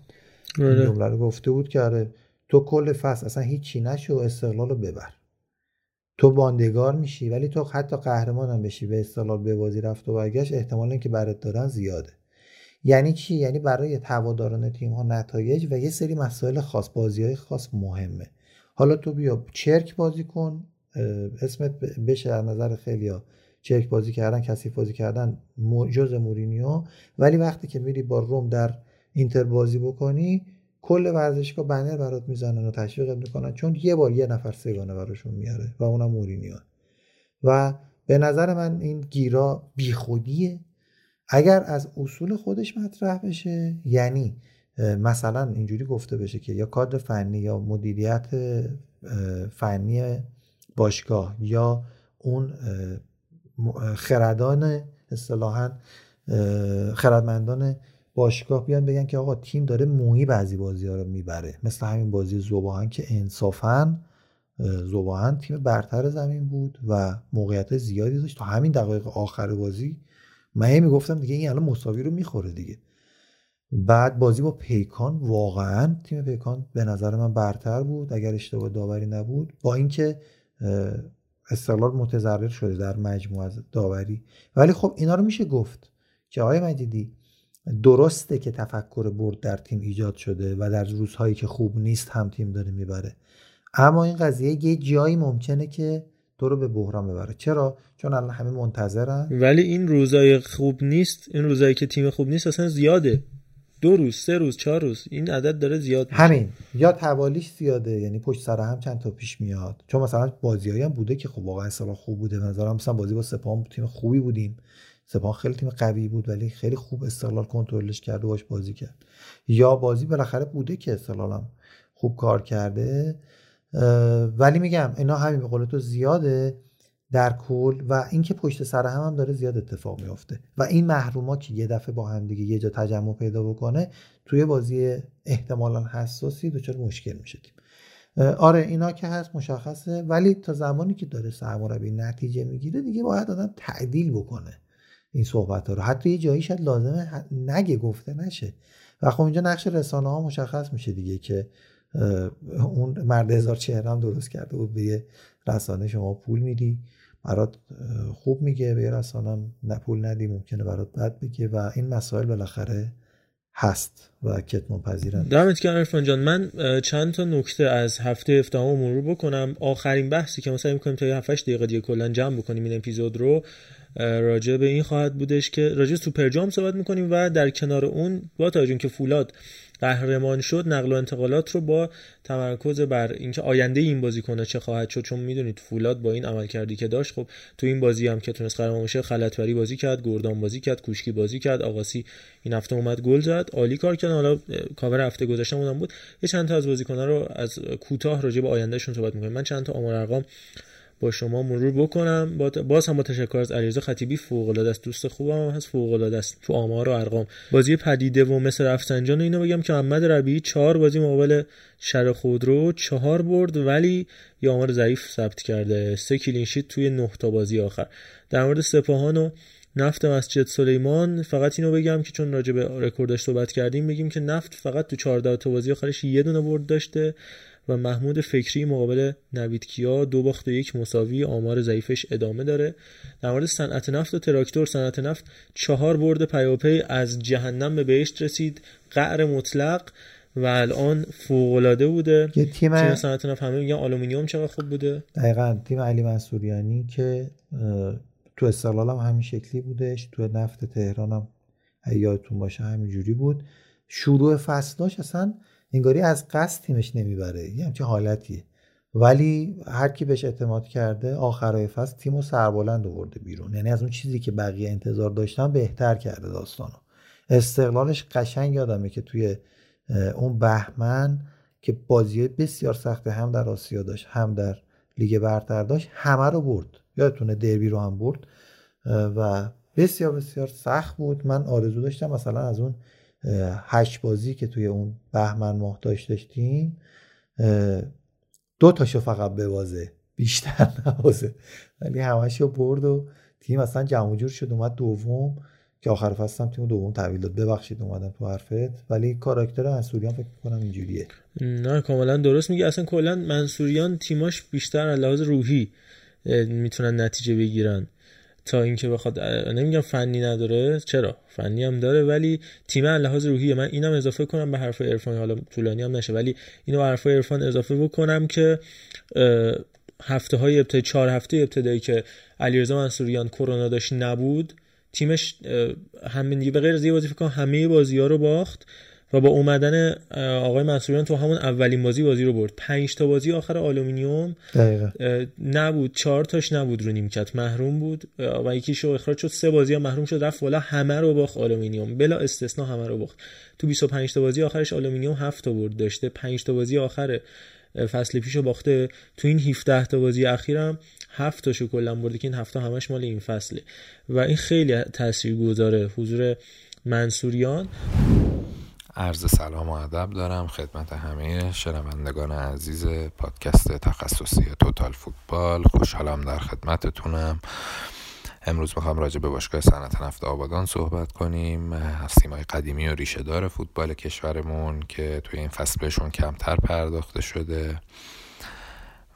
G: این
F: آره.
G: جمله رو گفته بود که آره تو کل فصل اصلا هیچی نشو استقلال رو ببر. تو باندگار میشی ولی تو حتی قهرمان هم بشی به استقلال به بازی رفت و برگشت احتمال اینکه برات دارن زیاده. یعنی چی؟ یعنی برای هواداران تیم ها نتایج و یه سری مسائل خاص بازی های خاص مهمه. حالا تو بیا چرک بازی کن اسمت بشه از نظر خیلی ها. چرک بازی کردن کثیف بازی کردن جز مورینیو. ولی وقتی که میری با روم در اینتر بازی بکنی کل ورزشگاه بنر برات می‌زنن و تشویقت می‌کنن چون یه بار یه نفر سگانه براشون میاره و اونم مورینیو و به نظر من این گیرا بیخودیه. اگر از اصول خودش مطرح بشه یعنی مثلا اینجوری گفته بشه که یا کادر فنی یا مدیریت فنی باشگاه یا اون خردان اصطلاحا خردمندان باشگاه بیان بگن که آقا تیم داره موهی بعضی بازی ها رو می‌بره. مثل همین بازی زوباهن که انصافا زوباهن تیم برتر زمین بود و موقعیت زیادی داشت. تا همین دقایق آخر بازی من می‌گفتم دیگه این الان مساوی رو می‌خوره دیگه. بعد بازی با پیکان واقعا تیم پیکان به نظر من برتر بود اگر اشتباه داوری نبود. با اینکه استقلال متضرر شده در مجموعه داوری. ولی خب اینا رو میشه گفت که آقای مجیدی درسته که تفکر برد در تیم ایجاد شده و در روزهایی که خوب نیست هم تیم داره می‌بره. اما این قضیه یه جایی ممکنه که تو رو به بحران ببره. چرا؟ چون الان همه منتظرن.
F: ولی این روزای خوب نیست این روزایی که تیم خوب نیست اصلا زیاده. دو روز سه روز چهار روز این عدد داره زیاد
G: میشه. همین. یا توالیش زیاده یعنی پشت سر هم چند تا پیش میاد. چون مثلا بازیایی هم بوده که خب واقعا اصلا خوب بوده. مثلا مثلا بازی با سپاهان تیم خوبی بودیم. سپاهان خیلی تیم قوی بود ولی خیلی خوب استقلال کنترلش کرد و باش بازی کرد. یا بازی بالاخره بوده که استقلال هم خوب کار کرده. ولی میگم اینا همین به تو زیاده در کل و اینکه پشت سر هم, هم داره زیاد اتفاق میافته. و این محروما که یه دفعه با هم دیگه یه جا تجمع پیدا بکنه توی بازی احتمالا حساسی دچار مشکل میشه آره اینا که هست مشخصه ولی تا زمانی که داره سرمربی نتیجه می‌گیره دیگه باید آدم تعدیل بکنه. این صحبت ها رو. حتی یه جایی شاید لازمه نگه گفته نشه. و خب اینجا نقش رسانه ها مشخص میشه دیگه که اون مرد هزار چهره هم درست کرده بود به یه رسانه شما پول میدی برات خوب میگه به رسانم نه پول ندی ممکنه برات بد بگه و این مسائل بالاخره هست و کتمان پذیرن
F: دمت گرم عرفان جان. من چند تا نکته از هفته افتهام مرور بکنم. آخرین بحثی که مثلا می‌کنیم تا 7 دقیقه دیگه کلا جمع بکنیم این اپیزود رو راجع به این خواهد بودش که راجع سوپر جام صحبت می‌کنیم و در کنار اون با توجه که فولاد قهرمان شد نقل و انتقالات رو با تمرکز بر اینکه آینده این بازیکن چه خواهد شد چون می‌دونید فولاد با این عمل کردی که داشت خب تو این بازی هم که تونست قهرمان بشه خلطبری بازی کرد گردان بازی کرد کوشکی بازی کرد آقاسی این هفته اومد گل زد عالی کار کرد حالا کاور هفته گذشته اونم بود. یه چند تا از بازیکن‌ها رو از کوتاه راجع به آیندهشون صحبت می‌کنیم. من چند تا آمار ارقام با شما مرور بکنم. باز هم با تشکر از علیرضا خطیبی فوق العاده است. دوست خوبم هست فوق العاده است. تو آمار و ارقام. بازی پدیده و مثل رفسنجان اینو بگم که محمد ربیعی چهار بازی مقابل شر خودرو چهار برد ولی یه آمار ضعیف ثبت کرده. سه کلینشیت توی نه تا بازی آخر. در مورد سپاهان و نفت مسجد سلیمان فقط اینو بگم که چون راجع به رکوردش صحبت کردیم بگیم که نفت فقط تو 14 تا بازی آخرش یه دونه برد داشته. و محمود فکری مقابل نوید کیا دو باخت و یک مساوی آمار ضعیفش ادامه داره. در مورد صنعت نفت و تراکتور صنعت نفت چهار برد پیاپی از جهنم به بهشت رسید. قعر مطلق و الان فوق العاده بوده.
G: یه تیم
F: تیم صنعت نفت همه میگن آلومینیوم چقدر خوب بوده.
G: دقیقا تیم علی منصوریانی که تو استقلال هم همین شکلی بودش. تو نفت تهران هم یادتون باشه همینجوری بود. شروع فصلاش اصلا انگاری از قصد تیمش نمی‌بره. یه همچین حالتیه. ولی هر کی بهش اعتماد کرده آخرای فصل تیم و سربلند آورده بیرون. یعنی از اون چیزی که بقیه انتظار داشتن بهتر کرده داستانو. استقلالش قشنگ یادمه که توی اون بهمن که بازی بسیار سخته هم در آسیا داشت هم در لیگ برتر داشت همه رو برد. یادتونه دربی رو هم برد. و بسیار بسیار سخت بود. من آرزو داشتم مثلا از اون هشت بازی که توی اون بهمن ماه داشت داشتیم دو تاشو فقط ببازه بیشتر نبازه ولی همشو برد و تیم اصلا جمع جور شد اومد دوم که آخر فصل تیم دوم تحویل داد. ببخشید اومدم تو حرفت ولی کاراکتر منصوریان فکر کنم اینجوریه.
F: نه کاملا درست میگه اصلا کلا منصوریان تیماش بیشتر از لحاظ روحی می‌تونن نتیجه بگیرن. تا اینکه بخواد نمیگم فنی نداره چرا؟ فنی هم داره ولی تیم لحاظ روحیه من اینم اضافه کنم به حرف عرفان حالا طولانی هم نشه ولی اینو به حرف عرفان اضافه بکنم که هفته های ابتدایی چهار هفته ابتدایی که علیرضا منصوریان کرونا داشت نبود تیمش همین دیگه به غیر از یه بازی فکر همه بازی ها رو باخت. و با اومدن آقای منصوریان تو همون اولین بازی بازی رو برد. پنج تا بازی آخر آلومینیوم نبود. چهار تاش نبود رو نیمکت. محروم بود و یکیشو اخراج شد. سه بازی ها محروم شد رفت بالا همه رو باخت آلومینیوم. بلا استثنا همه رو باخت. تو 25 تا بازی آخرش آلومینیوم 7 تا برد. داشته 5 تا بازی آخر فصل پیشو باخته. تو این 17 تا بازی اخیرم هفت تاشو کلا برده که این هفته همش مال این فصله. و این خیلی تاثیرگذاره حضور منصوریان.
H: عرض سلام و ادب دارم خدمت همه شنوندگان عزیز پادکست تخصصی توتال فوتبال. خوشحالم در خدمتتونم. امروز می‌خوام راجع به باشگاه صنعت نفت آبادان صحبت کنیم. از تیمای قدیمی و ریشه دار فوتبال کشورمون که توی این فصل بهشون کمتر پرداخته شده.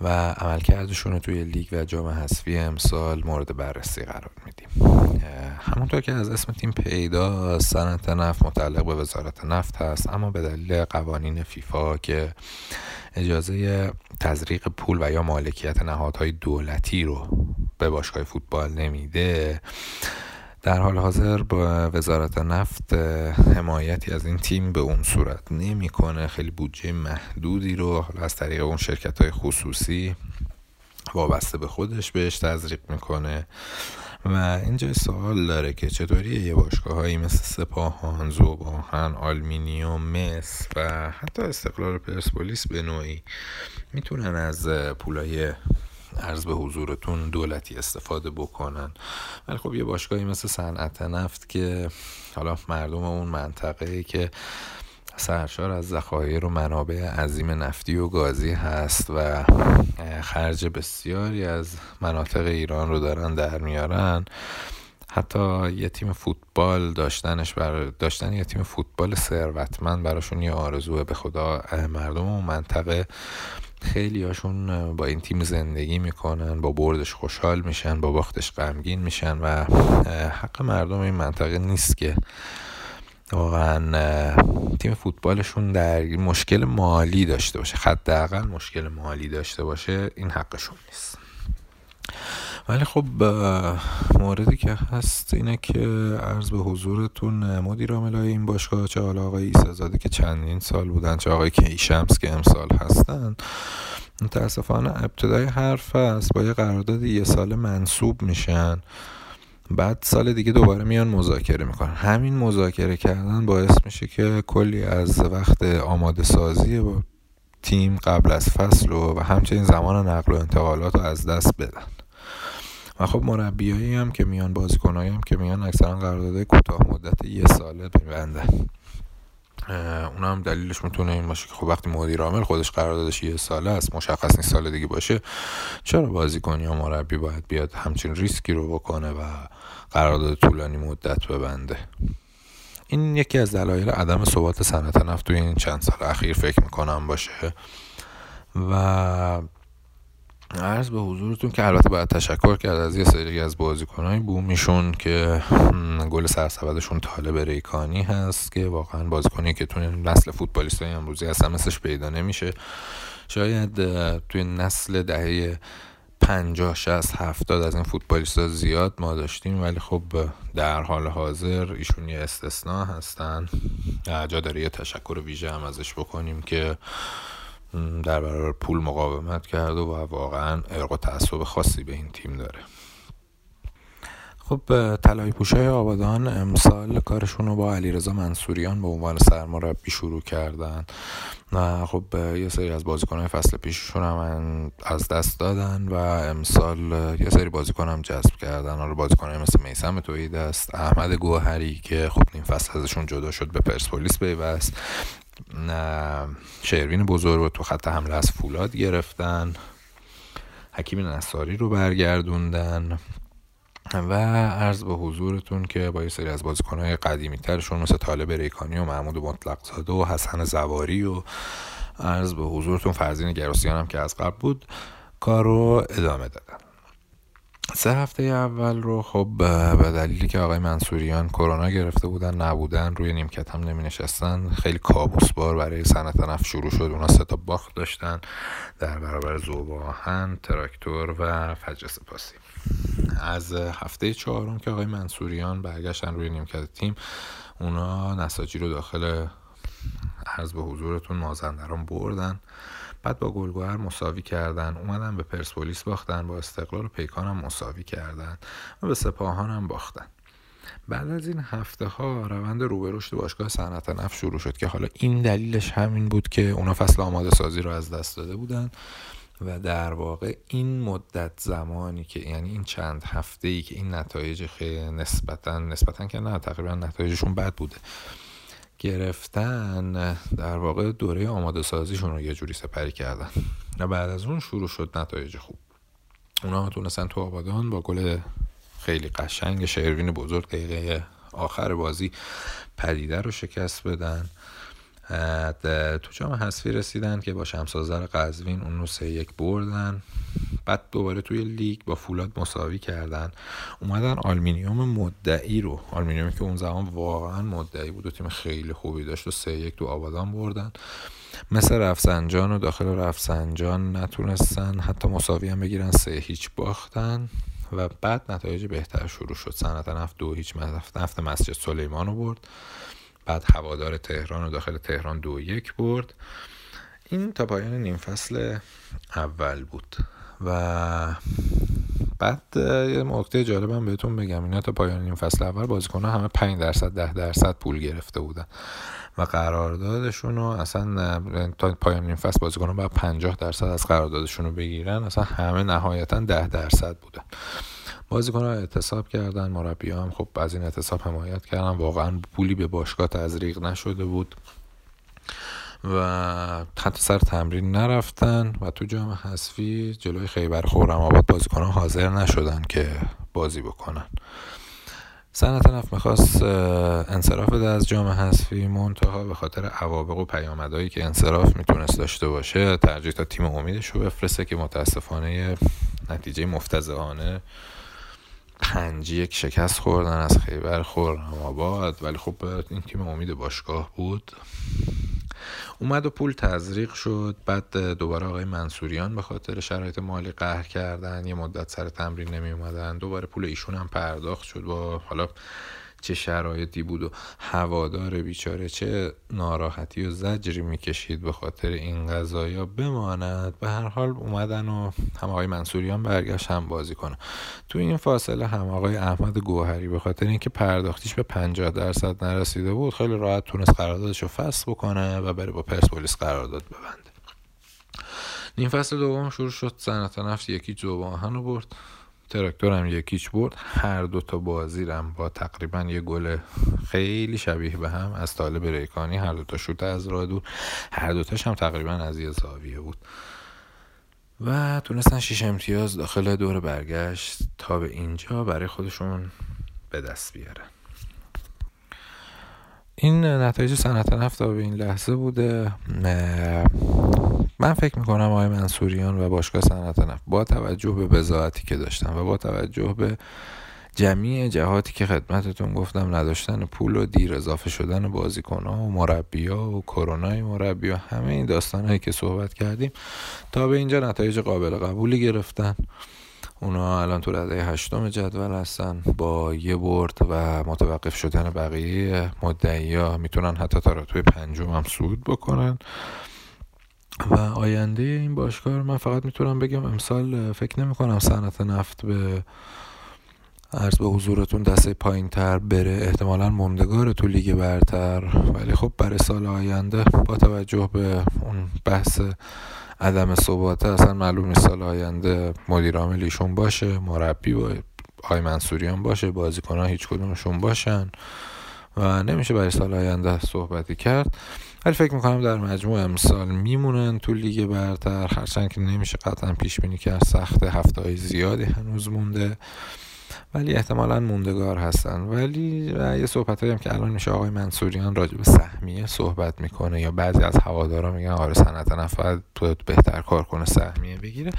H: و عملکردشون رو توی لیگ و جام حذفی امسال مورد بررسی قرار میدیم. همونطور که از اسم تیم پیدا صنعت نفت متعلق به وزارت نفت هست اما به دلیل قوانین فیفا که اجازه تزریق پول و یا مالکیت نهادهای دولتی رو به باشگاه فوتبال نمیده در حال حاضر با وزارت نفت حمایتی از این تیم به اون صورت نمی‌کنه. خیلی بودجه محدودی رو حالا از طریق اون شرکت های خصوصی وابسته به خودش بهش تزریق می‌کنه. و اینجا سوال داره که چطوری یه باشگاه هایی مثل سپاهان، زوباهن، آلمینیوم، مس و حتی استقلال پرسپولیس به نوعی می‌تونن از پولای عرض به حضورتون دولتی استفاده بکنن. ولی خب یه باشگاهی مثل صنعت نفت که حالا مردم اون منطقه که سرشار از ذخایر و منابع عظیم نفتی و گازی هست و خرج بسیاری از مناطق ایران رو دارن در میارن. حتی یه تیم فوتبال داشتنش بر داشتن یه تیم فوتبال ثروتمند براشون یه آرزوه. به خدا مردم و منطقه خیلی هاشون با این تیم زندگی می‌کنن با بردش خوشحال میشن با باختش غمگین میشن و حق مردم این منطقه نیست که واقعا تیم فوتبالشون در مشکل مالی داشته باشه. حداقل مشکل مالی داشته باشه این حقشون نیست. ولی خب موردی که هست اینه که عرض به حضورتون مدیر عاملای این باشگاه چه حالا آقای ایسازاده که چندین سال بودن چه آقای کیشمس که امسال هستن متاسفانه ابتدای حرف است با یه قرارداد یه سال منصوب میشن. بعد سال دیگه دوباره میان مذاکره می‌کنن. همین مذاکره کردن باعث میشه که کلی از وقت آماده سازی با تیم قبل از فصل و, و همچنین زمان نقل و انتقالات رو از دست بدن. و خب مربیایی هم که میان بازیکنایی هم که میان اکثرا قرارداد کوتاه مدت یه ساله میبندن. اون هم دلیلش می‌تونه این باشه که خب وقتی مدیر عامل خودش قراردادش یه ساله است مشخص نیست سال دیگه باشه چرا بازیکن یا مربی باید بیاد همچین ریسکی رو بکنه و قرارداد طولانی مدت ببنده؟ این یکی از دلایل عدم ثبات صنعت نفت توی این چند سال اخیر فکر می‌کنم باشه. و عرض به حضورتون که البته باید تشکر کرد از یه سری از بازیکنهای بومیشون که گل سرسبدشون طالب ریکانی هست که واقعا بازیکنی که توی نسل فوتبالیست امروزی اصلا مثلش پیدا نمیشه. شاید توی نسل دهه پنجاه شست هفتاد از این فوتبالیست زیاد ما داشتیم ولی خب در حال حاضر ایشون یه استثناء هستن. جا داره یه تشکر ویژه هم ازش بکنیم که در برابر پول مقاومت کرد و واقعا ارق و تعصب خاصی به این تیم داره. خب طلای پوشای آبادان امسال کارشون رو با علیرضا منصوریان به عنوان سرمربی شروع کردن. و خب یه سری از بازیکنهای فصل پیششون هم از دست دادن و امسال یه سری بازیکن هم جذب کردن. حالا بازیکنهای مثل میسم توحید است احمد گوهری که خب این فصل ازشون جدا شد به پرسپولیس پیوست. شروین بزرگ رو تو خط حمله از فولاد گرفتن. حکیم نصاری رو برگردوندن. و عرض به حضورتون که با یه سری از بازیکنهای قدیمی ترشون مثل طالب ریکانی و محمود مطلق و حسن زواری و عرض به حضورتون فرزین گراسیان هم که از قبل بود کار رو ادامه دادن. سه هفته اول رو خب به دلیلی که آقای منصوریان کرونا گرفته بودن نبودن روی نیمکت هم نمی نشستن خیلی کابوس بار برای صنعت نفت شروع شد. اونا سه تا باخت داشتن در برابر زوباهن تراکتور و فجر سپاسی. از هفته چهارم که آقای منصوریان برگشتن روی نیمکت تیم اونا نساجی رو داخل عرض به حضورتون مازندران بردن. بعد با گلگوهر مساوی کردن. اومدن به پرسپولیس باختن با استقلال و پیکان هم مساوی کردن و به سپاهان هم باختن. بعد از این هفته ها روند روبرشت باشگاه صنعت نفت شروع شد که حالا این دلیلش همین بود که اونا فصل آماده سازی رو از دست داده بودن و در واقع این مدت زمانی که یعنی این چند هفته ای که این نتایج خیلی نسبتا نسبتا که نه تقریبا نتایجشون بد بوده. گرفتن در واقع دوره آماده سازیشون رو یه جوری سپری کردن. و بعد از اون شروع شد نتایج خوب. اونا تونستن تو آبادان با گل خیلی قشنگ شهروین بزرگ دقیقه آخر بازی پدیده رو شکست بدن. تو جام حذفی رسیدن که با شمس آذر قزوین اون رو سه یک بردن. بعد دوباره توی لیگ با فولاد مساوی کردن. اومدن آلمینیوم مدعی رو. آلمینیومی که اون زمان واقعا مدعی بود و تیم خیلی خوبی داشت و سه یک تو آبادان بردن. مس رفسنجان و داخل رفسنجان نتونستن حتی مساوی هم بگیرن سه هیچ باختن. و بعد نتایج بهتر شروع شد. صنعت نفت دو هیچ نفت مسجد سلیمان رو برد. بعد هوادار تهران و داخل تهران دو یک برد. این تا پایان نیم فصل اول بود. و بعد یه نکته جالبم بهتون بگم. اینا تا پایان نیم فصل اول بازیکن همه 5 درصد 10 درصد پول گرفته بودن. و قراردادشون رو اصلا تا پایان نیم فصل بازیکن باید 50 درصد از قراردادشون رو بگیرن. اصلا همه نهایتا 10 درصد بودن. بازیکن ها اعتصاب کردن مربی هم خب از این اعتصاب حمایت کردن. واقعا پولی به باشگاه تزریق نشده بود و حتی سر تمرین نرفتن و تو جام حذفی جلوی خیبر خورم آباد بازیکن ها حاضر نشدن که بازی بکنن. صنعت نفت می‌خواست انصراف بده از جام حذفی. منتها به خاطر عوابق و پیامدهایی که انصراف می‌تونست داشته باشه ترجیح تا تیم امیدش رو بفرسته که متاسفانه نتیجه مفتزهانه پنج یک شکست خوردن از خیبر خورم آباد. ولی خب این تیم امید باشگاه بود. اومد و پول تزریق شد. بعد دوباره آقای منصوریان به خاطر شرایط مالی قهر کردن یه مدت سر تمرین نمی اومدن دوباره پول ایشون هم پرداخت شد. با حالا چه شرایطی بود و هوادار بیچاره چه ناراحتی و زجری می‌کشید به خاطر این قضایا بماند. به هر حال اومدن و هم آقای منصوریان برگشت هم بازی کنه. تو این فاصله هم آقای احمد گوهری به خاطر اینکه پرداختیش به 50 درصد نرسیده بود خیلی راحت تونست قراردادش رو فصل بکنه و بره با پرسپولیس قرارداد ببنده. نیم فصل دوم شروع شد. صنعت نفت یکی جوباهن رو برد. تراکتور هم یکیچ برد. هر دو تا بازی هم با تقریبا یه گل خیلی شبیه به هم از طالب ریکانی هر دو تا شوت از راه دور هر دوتاش هم تقریبا از یه زاویه بود. و تونستن شیش امتیاز داخل دور برگشت تا به اینجا برای خودشون به دست بیارن. این نتایج صنعت نفت به این لحظه بوده. من فکر می‌کنم آقای منصوریان و باشگاه صنعت نفت با توجه به بزاعتی که داشتن و با توجه به جمعی جهاتی که خدمتتون گفتم نداشتن پول و دیر اضافه شدن بازیکن ها و مربی ها و کرونای مربی و همه این داستان هایی که صحبت کردیم تا به اینجا نتایج قابل قبولی گرفتن. اونا الان تو رده هشتم جدول هستن با یه برد و متوقف شدن بقیه مدعی ها می‌تونن حتی تا رتبه پنجم هم صعود بکنن. و آینده این باشگاه من فقط می‌تونم بگم امسال فکر نمی کنم صنعت نفت به عرض به حضورتون دسته پایین تر بره. احتمالا موندگار تو لیگ برتر. ولی خب برای سال آینده با توجه به اون بحث عدم ثباته اصلا معلوم سال آینده مدیر عاملیشون باشه مربی با آی منصوریان باشه بازیکن ها هیچ کدومشون باشن و نمیشه برای سال آینده صحبتی کرد. ولی فکر می‌کنم در مجموع امسال میمونن تو لیگ برتر هرچند که نمیشه قطعا پیش بینی کرد سخت هفته های زیادی هنوز مونده. ولی احتمالا موندگار هستن. ولی یه صحبت هم که الان میشه آقای منصوریان راجع به سهمیه صحبت می‌کنه یا بعضی از هوادارا میگن آره صنعت نفت بهتر کار کنه سهمیه بگیره.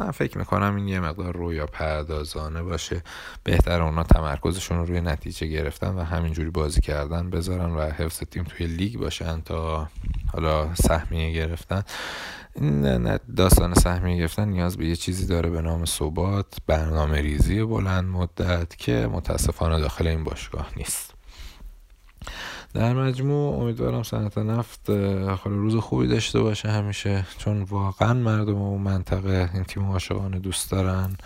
H: من فکر می‌کنم این یه مقدار رویا پردازانه باشه. بهتر اونا تمرکزشون رو روی نتیجه گرفتن و همینجوری بازی کردن بذارن و حفظ تیم توی لیگ باشن تا حالا سهمیه گرفتن. این داستان سهمیه گرفتن نیاز به یه چیزی داره به نام ثبات برنامه ریزی بلند مدت که متاسفانه داخل این باشگاه نیست. در مجموع امیدوارم صنعت نفت خاله روز خوبی داشته باشه همیشه. چون واقعا مردم و منطقه این تیم عاشقانه دوست دارن.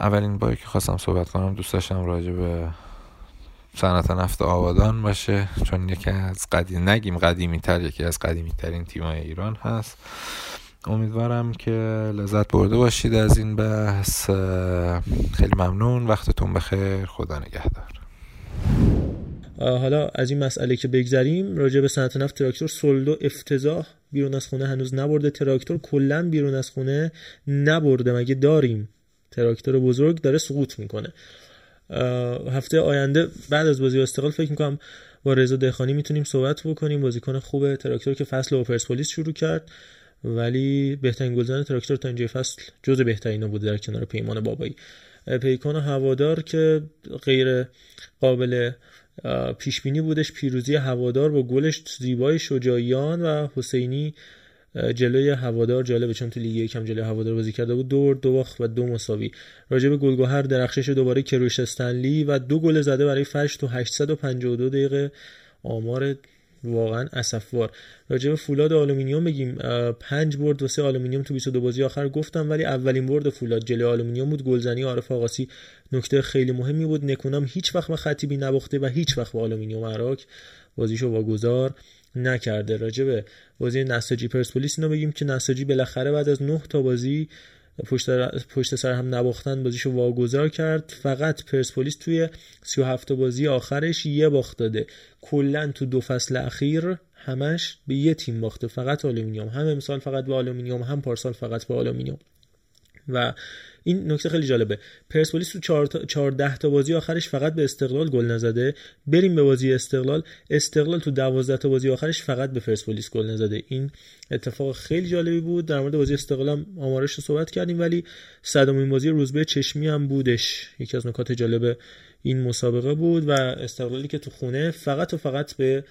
H: اولین باری که خواستم صحبت کنم دوست داشتم راجع به صنعت نفت آبادان باشه چون یکی از قدیم نگیم قدیمی تر یکی از قدیمی ترین تیمای ایران هست. امیدوارم که لذت برده باشید از این بحث. خیلی ممنون. وقتتون بخیر. خدا نگهدار.
F: حالا از این مسئله که بگذریم راجع به صنعت نفت تراکتور سولدو افتضاح بیرون از خونه هنوز نبرده. تراکتور کلا بیرون از خونه نبرده. مگه داریم؟ تراکتور بزرگ داره سقوط می‌کنه. هفته آینده بعد از بازی استقلال فکر می‌کنم با رضا دهخانی می‌تونیم صحبت بکنیم. بازیکن خوب تراکتور که فصل با پرسپولیس شروع کرد ولی بهترین گلزن تراکتور تا اینجای فصل جز بهترین بوده در کنار پیمان بابایی. پیکان هوادار که غیر قابل پیش بینی بودش پیروزی هوادار با گلش زیبای شجاعیان و حسینی جلوی هوادار جالبه چون تو لیگ یکم جلوی هوادار بازی کرده بود دو دو باخت و دو مساوی. راجع به گل گهر درخشش دوباره کی‌روش استنلی و دو گل زده برای فرش تو 852 دقیقه. آمار واقعا اسف‌بار. راجع به فولاد آلومینیوم بگیم. پنج برد و سه آلومینیوم تو 22 بازی آخر گفتم ولی اولین برد فولاد جلوی آلومینیوم بود. گلزنی عارف آقاسی نکته خیلی مهمی بود. نکونام هیچ وقت به خطیبی نباخته و هیچ وقت با آلومینیوم اراک. بازیشو واگذار. نکرده. راجع به بازی نساجی پرسپولیس اینو بگیم که نساجی بالاخره بعد از 9 تا بازی پشت, پشت سر هم نباختن بازیشو واگذار کرد. فقط پرسپولیس توی 37 بازی آخرش یه باخت داده. کلا تو دو فصل اخیر همش به یه تیم باخته. فقط آلومینیوم. هم امسال فقط به آلومینیوم هم پارسال فقط به آلومینیوم. و این نکته خیلی جالبه. پرسپولیس تو 14 تا بازی آخرش فقط به استقلال گل نزده. بریم به بازی استقلال. استقلال تو 12 تا بازی آخرش فقط به پرسپولیس گل نزده. این اتفاق خیلی جالبی بود. در مورد بازی استقلال آمارش رو صحبت کردیم ولی صدامین بازی روزبه چشمی هم بودش. یکی از نکات جالب این مسابقه بود و استقلالی که تو خونه فقط و فقط به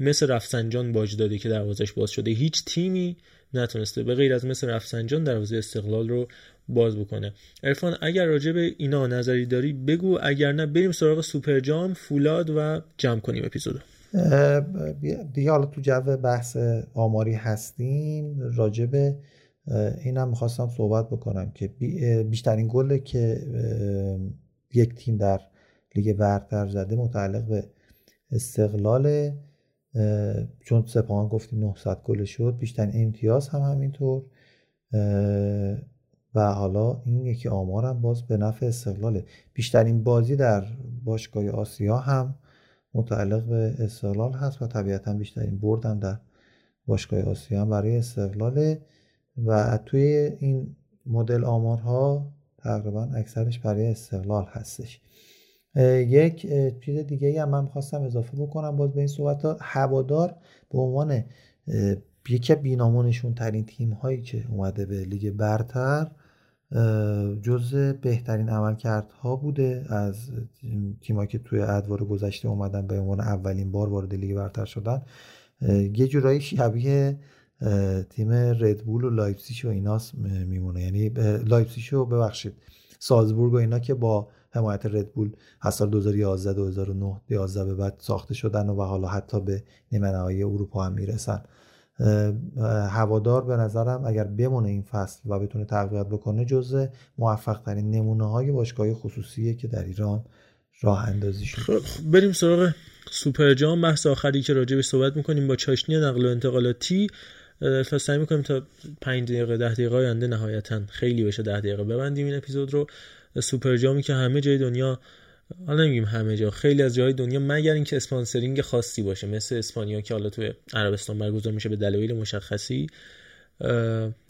F: مثل رفسنجان باج داده که دروازش باز شده. هیچ تیمی نتونسته به غیر از مثل رفسنجان دروازه استقلال رو باز بکنه. ارفان اگر راجع به اینا نظری داری بگو اگر نه بریم سراغ سوپر جام فولاد و جمع کنیم اپیزودو.
G: دیگه حالا تو جو بحث آماری هستیم راجع به اینم می‌خواستم صحبت بکنم که بیشترین گل که یک تیم در لیگ برتر زده متعلق به استقلال چون سپاهان گفتیم 900 گل شد بیشترین امتیاز هم همینطور و حالا این یکی آمارم باز به نفع استقلاله. بیشترین بازی در باشگاه آسیا هم متعلق به استقلال هست و طبیعتا بیشترین بردم در باشگاه آسیا هم برای استقلاله و توی این مدل آمارها تقریبا اکثرش برای استقلال هستش. یک چیز دیگه هم من خواستم اضافه بکنم باز به این صحبت ها. هوادار به عنوان یکی بینامونشون ترین تیم هایی که اومده به لیگ برتر جز بهترین عملکردها بوده از تیمایی که توی ادوار گذشته اومدن به عنوان اولین بار وارد لیگ برتر شدن. یه جورایی شبیه تیم ردبول لایپزیش و ایناس میمونه. یعنی لایپزیش رو ببخشید. سالزبورگ و اینا که با حمایت ردبول از سال 2011 2009 11 به بعد ساخته شدن و, حالا حتی به نیمه نهایی اروپا هم می‌رسن. هوادار به نظرم اگر بمونه این فصل و بتونه تقویت بکنه جزء موفق ترین نمونه های باشگاه خصوصیه که در ایران راه اندازی شد
F: خب بریم سراغ سوپر جام. بحث آخری که راجع به صحبت می‌کنیم با چاشنی نقل و انتقالاتی. سعی می‌کنیم تا 5 دقیقه 10 دقیقه آینده نهایتا خیلی بشه 10 دقیقه ببندیم این اپیزود رو. سوپر جامی که همه جای دنیا حالا نمیگیم همه جا. خیلی از جاهای دنیا مگر اینکه sponsoring خاصی باشه. مثل اسپانیا که حالا توی عربستان برگزار میشه به دلایل مشخصی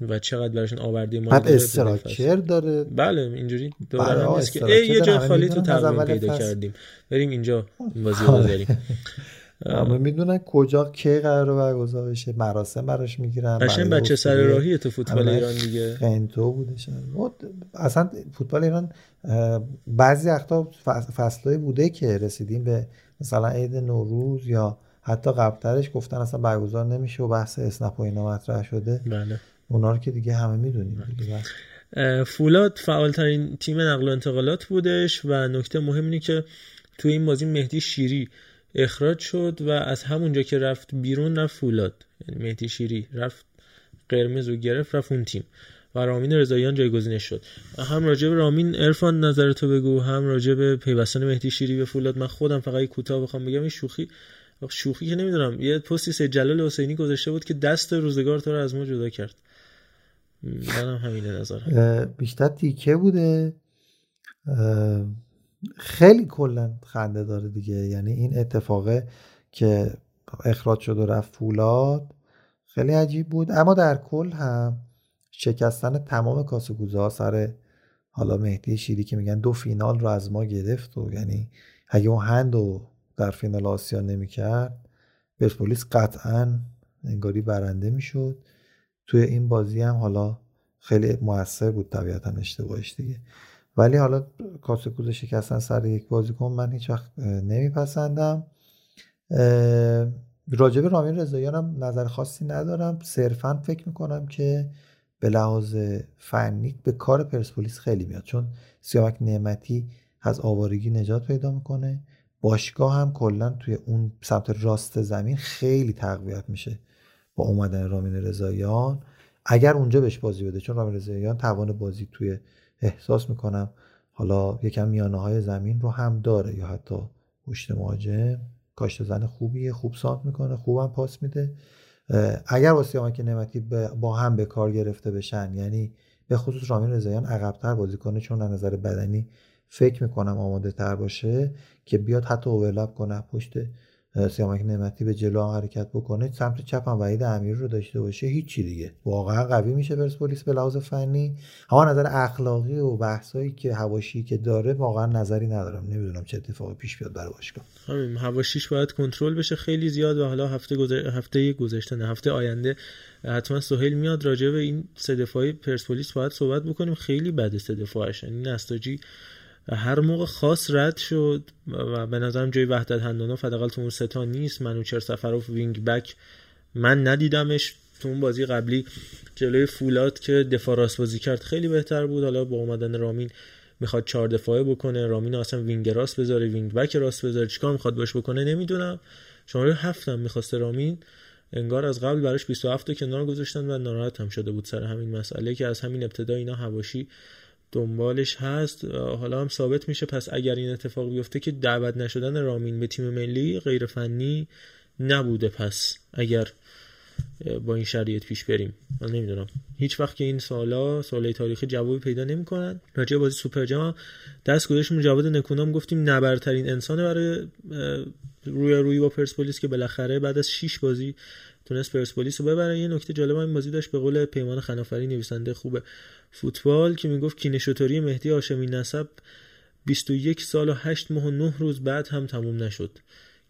F: و چقدر براشون آورده ما
G: بعد استراکچر داره.
F: بله اینجوری داره نیست که یه جای خالی تو تقویم پیدا کردیم. بریم اینجا این بازی رو داریم
G: اما می‌دونن کجا کی قرار برگزار بشه مراسم براش می‌گیرن
F: قشنگ بچه سر راهی تو فوتبال ایران دیگه.
G: خنتو بودش. اصلا فوتبال ایران بعضی وقتا فصلای بوده که رسیدیم به مثلا عید نوروز یا حتی قبلترش گفتن اصلا برگزار نمیشه و بحث اسنپ و اینا مطرح شده.
F: بله.
G: اونا رو که دیگه همه می‌دونیم.
F: فولاد فعالترین تیم نقل و انتقالات بودش و نکته مهم اینه که توی این بازی مهدی شیری اخراج شد و از همونجا که رفت بیرون رفت فولاد. یعنی مهدی شیری رفت قرمز و گرفت رفت اون تیم. و رامین رضاییان جایگزینش شد. هم راجع به رامین عرفان نظرتو بگو هم راجع به پیوستن مهدی شیری به فولاد. من خودم فقط کوتاه بخوام بگم این شوخی شوخی که نمی‌دونم. یه پستی سه جلال حسینی گذاشته بود که دست روزگار تو رو از ما جدا کرد. منم همین نظر
G: بیشتر تیکه بوده. خیلی کلا خنده داره دیگه. یعنی این اتفاقه که اخراج شد و رفت فولاد. خیلی عجیب بود. اما در کل هم شکستن تمام کاسه سر حالا مهدی شیری که میگن دو فینال رو از ما گرفت و یعنی اگه اون هند رو در فینال آسیا نمی‌کرد پرسپولیس قطعا انگاری برنده می‌شد. توی این بازی هم حالا خیلی موثر بود طبیعتا اشتباهش دیگه. ولی حالا کاسه کوزه شکستن سر یک بازیکن من هیچ وقت نمیپسندم. راجب رامین رضاییان هم نظر خاصی ندارم. صرفا فکر می‌کنم که به لحاظ فنی به کار پرسپولیس خیلی میاد چون سیامک نعمتی از آوارگی نجات پیدا می‌کنه. باشگاه هم کلا توی اون سمت راست زمین خیلی تقویت میشه با اومدن رامین رضاییان. اگر اونجا بهش بازی بده چون رامین رضاییان توان بازی توی احساس می‌کنم حالا یکم میانه های زمین رو هم داره یا حتی پشت مهاجم. کاشت زن خوبیه خوب سانت می‌کنه خوبم پاس میده. اگر واسه که نعمتی با هم به کار گرفته بشن یعنی به خصوص رامین رضاییان عقبتر بازی کنه چون از نظر بدنی فکر می‌کنم آماده تر باشه که بیاد حتی اوورلپ کنه پشت سیامک نعمتی به جلو حرکت بکنه سمت چپ هم وحید امیر رو داشته باشه هیچی دیگه. واقعا قوی میشه پرسپولیس به لحاظ فنی. اما نظر اخلاقی و بحثایی که هواشی که داره واقعا نظری ندارم. نمی‌دونم چه اتفاقی پیش بیاد برای باشگاه.
F: همین هواشیش باید کنترل بشه. خیلی زیاد و حالا هفته گذر... هفته گذشته نه هفته آینده حتما سهیل میاد راجع به این سه دفاعی پرسپولیس باید صحبت بکنیم. خیلی بده سه دفاعش یعنی نساجی هر موقع خاص رد شد و به نظرم جای وحدت هنانوف حداقل تو اون سه تا نیست. منوچهر صفروف wing back من ندیدمش. تو اون بازی قبلی جلوی فولاد که دفاع راست بازی کرد خیلی بهتر بود. حالا با اومدن رامین می‌خواد چهار دفاعه بکنه. رامین اصلا wing راست بذاره wing back راست بذاره. چیکار می‌خواد باش بکنه نمی‌دونم. شماره هفتم می‌خواسته رامین. انگار از قبل براش 27 تا کنار گذاشتن و ناراحت هم شده بود سر همین مسئله که از همین ابتدا اینا هواشی دنبالش هست. حالا هم ثابت میشه. پس اگر این اتفاق بیفته که دعوت نشدن رامین به تیم ملی غیر فنی نبوده پس اگر با این شرایط پیش بریم. من نمی‌دونم. هیچ وقت که این سالا ساله تاریخی جوابی پیدا نمی‌کنن. راجع بازی سوپر جام دست گذاشتیم. جواد نکونام گفتیم نبرترین انسان برای روی روی با پرسپولیس که بالاخره بعد از 6 بازی تونست پرسپولیس رو ببره. یه نکته جالب این بازی داشت به قول پیمان خنافری نویسنده خوب فوتبال که می‌گفت کینشوتوری مهدی هاشمی نسب 21 سال و 8 ماه و 9 روز بعد هم تموم نشد.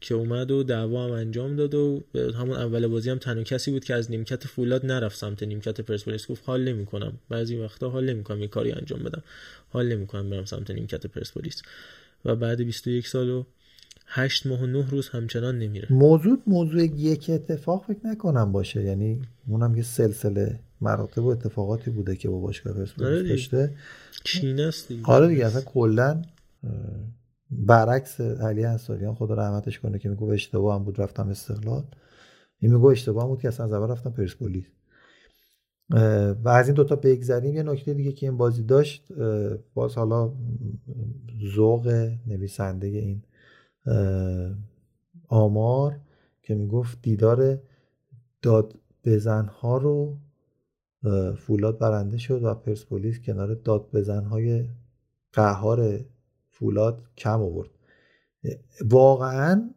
F: که اومد و دعوا هم انجام داد و همون اول بازی هم تنها کسی بود که از نیمکت فولاد نرفت سمت نیمکت پرسپولیس. گفت حال نمی‌کنم. بعضی وقتا حال نمی‌کنم یه کاری انجام بدم. حال نمی‌کنم برم سمت نیمکت پرسپولیس. و بعد 21 سال و 8 ماه و 9 روز همچنان نمیره.
G: موضوع موضوع یک اتفاق فکر نکنم باشه. یعنی اونم یه سلسله مراتب و اتفاقاتی بوده که با باشگاه
F: آره
G: پرسپولیس
F: دیگه.
G: داشته.
F: است دیگه.
G: آره دیگه اصلا کلا برعکس علی انصاریان خدا رحمتش کنه که میگه اشتباه هم بود رفتم استقلال. این میگه اشتباه هم بود که اصلا از اول رفتم پرسپولیس. و از این دوتا بگذریم یه نکته دیگه که این بازی داشت باز حالا ذوق نویسنده این آمار که می‌گفت دیدار داد بزنها رو فولاد برنده شد و پرسپولیس کنار داد بزنهای قهار فولاد کم آورد. واقعا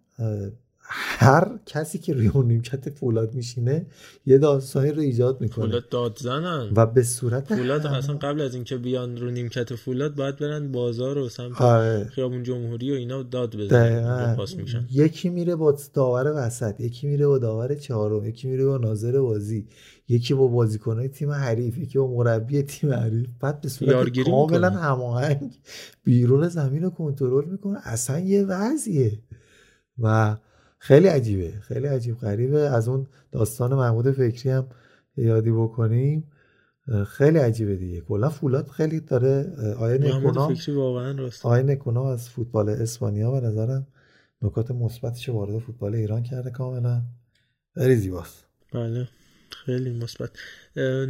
G: هر کسی که روی اون نیمکت فولاد میشینه یه داستانی رو ایجاد می‌کنه.
F: فولاد داد زنن.
G: و به صورت
F: فولاد
G: هم-
F: اصلا قبل از اینکه بیان رو نیمکت فولاد باید برن بازار و سمت
G: آره.
F: خیابون جمهوری و اینا داد بزنن. پاس میشن.
G: یکی میره با داور وسط یکی میره با داور چهارم یکی میره با ناظر بازی یکی با بازیکنهای تیم حریف یکی با مربی تیم حریف. بعد به صورت کاملا. هماهنگ بیرون زمین رو کنترل می‌کنه. اصلا یه وضعیه. و خیلی عجیبه خیلی عجیب غریبه. از اون داستان محمود فکری هم یادی بکنیم. خیلی عجیبه دیگه. کلا فولاد خیلی داره آیا نکونا آقای نکونا از فوتبال اسپانیا به نظرم نکات مثبتش وارد فوتبال ایران کرده کاملا. خیلی زیباست.
F: بله خیلی مثبت.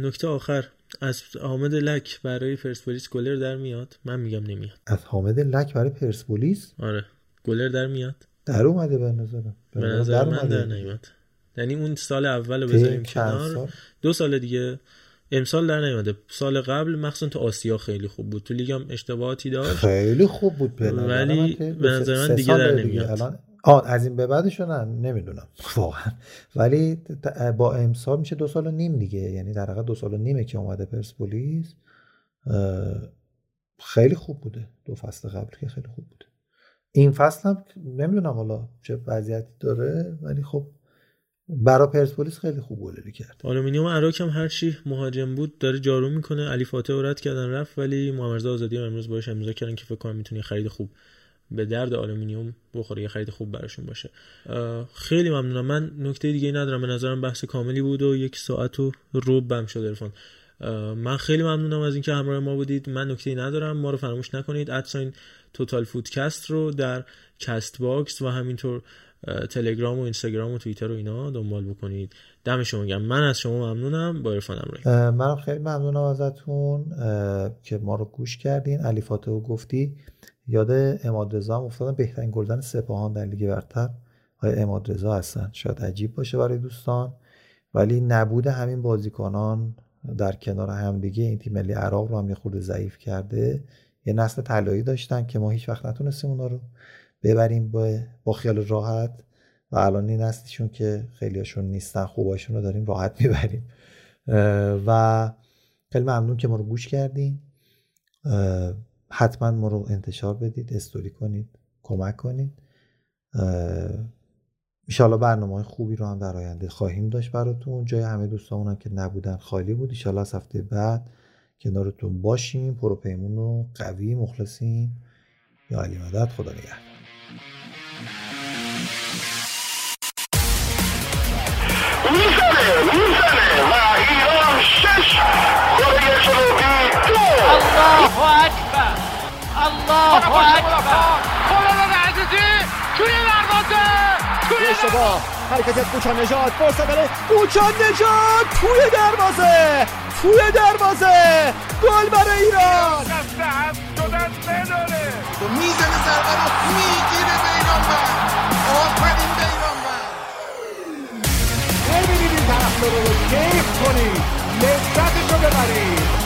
F: نکته آخر. از حامد لک برای پرسپولیس گلر در میاد؟ من میگم نمیاد.
G: از حامد لک برای پرسپولیس؟
F: آره گلر در میاد.
G: در اومده به نظرم.
F: به نظر من. در نیومد. یعنی اون سال اول رو بذاریم کنار.
G: سال؟
F: دو سال دیگه. امسال در نیومده. سال قبل مخصوصا تو آسیا خیلی خوب بود. تو لیگ هم اشتباهاتی داشت.
G: خیلی خوب بود به
F: ولی به نظر من دیگه در. نمیاد.
G: الان آه از این به بعدش نه نمی‌دونم. واقعا. ولی با امسال میشه دو سال و نیم دیگه. یعنی در حقیقت دو سال و نیمه که اومده پرسپولیس خیلی خوب بوده. دو فصل قبل که خیلی خوب بوده. این فصل هم نمی‌دونم حالا چه وضعیتی داره ولی خب برا پرسپولیس خیلی خوب گلری کرد.
F: آلومینیوم اراک هم هرچی مهاجم بود داره جارو می‌کنه. علی فاتح رد کردن رفت ولی محمد آزادی هم امروز باش امضا کردن که فکر کنم می‌تونه خرید خوب به درد آلومینیوم بخوره یه خرید خوب براشون باشه. خیلی ممنونم. من نکته دیگه ندارم. به نظرم بحث کاملی بود و یک ساعت و ربعم شد عرفان. اه، من خیلی ممنونم از اینکه همراه ما بودید. من نکته ندارم. ما رو فراموش نکنید. at sign توتال فوتکست رو در Castbox و همینطور تلگرام و اینستاگرام و توییتر و اینا دنبال بکنید. دم شما گرم. من از شما ممنونم. با عرفان امرایی
G: اه، منم خیلی ممنونم ازتون که ما رو گوش کردین. علی فاتحو گفتی یاد عماد رضا هم افتادم بهترین گلزن سپاهان در لیگ برتر. های عماد رضا هستن؟ شاید عجیب باشه برای دوستان. ولی نبود همین بازیکنان در کنار همدیگه. این تیم ملی عراق رو هم یه خورده ضعیف کرده. یه نسل طلایی داشتن که ما هیچ وقت نتونستیم اونا رو ببریم با, با خیال راحت و الان این نسلشون که خیلیشون نیستن خوباشون رو داریم راحت می‌بریم. و خیلی ممنون که ما رو گوش کردین. حتما ما رو انتشار بدید استوری کنید کمک کنید. ایشالا برنامه خوبی رو هم در آینده خواهیم داشت براتون. جای همه دوستامون که نبودن خالی بود. ایشالا از هفته بعد کنارتون باشیم پروپیمون رو قوی مخلصیم یا علی مدد خدا نگهدار.
B: الله اکبر الله اکبر.
C: خالد عزیزی توی دروازه توی
D: اشتباه حرکت از کوچان نجات فرصت برای کوچان نجات توی دروازه. توی دروازه. گل برای ایران.
C: دست هم شدن بداره
E: می‌زنه ضربه رو می‌گیره بیرانوند آفرین بیرانوند
C: ببینید این طرفدارا رو کیف کنید لذتش رو ببرید.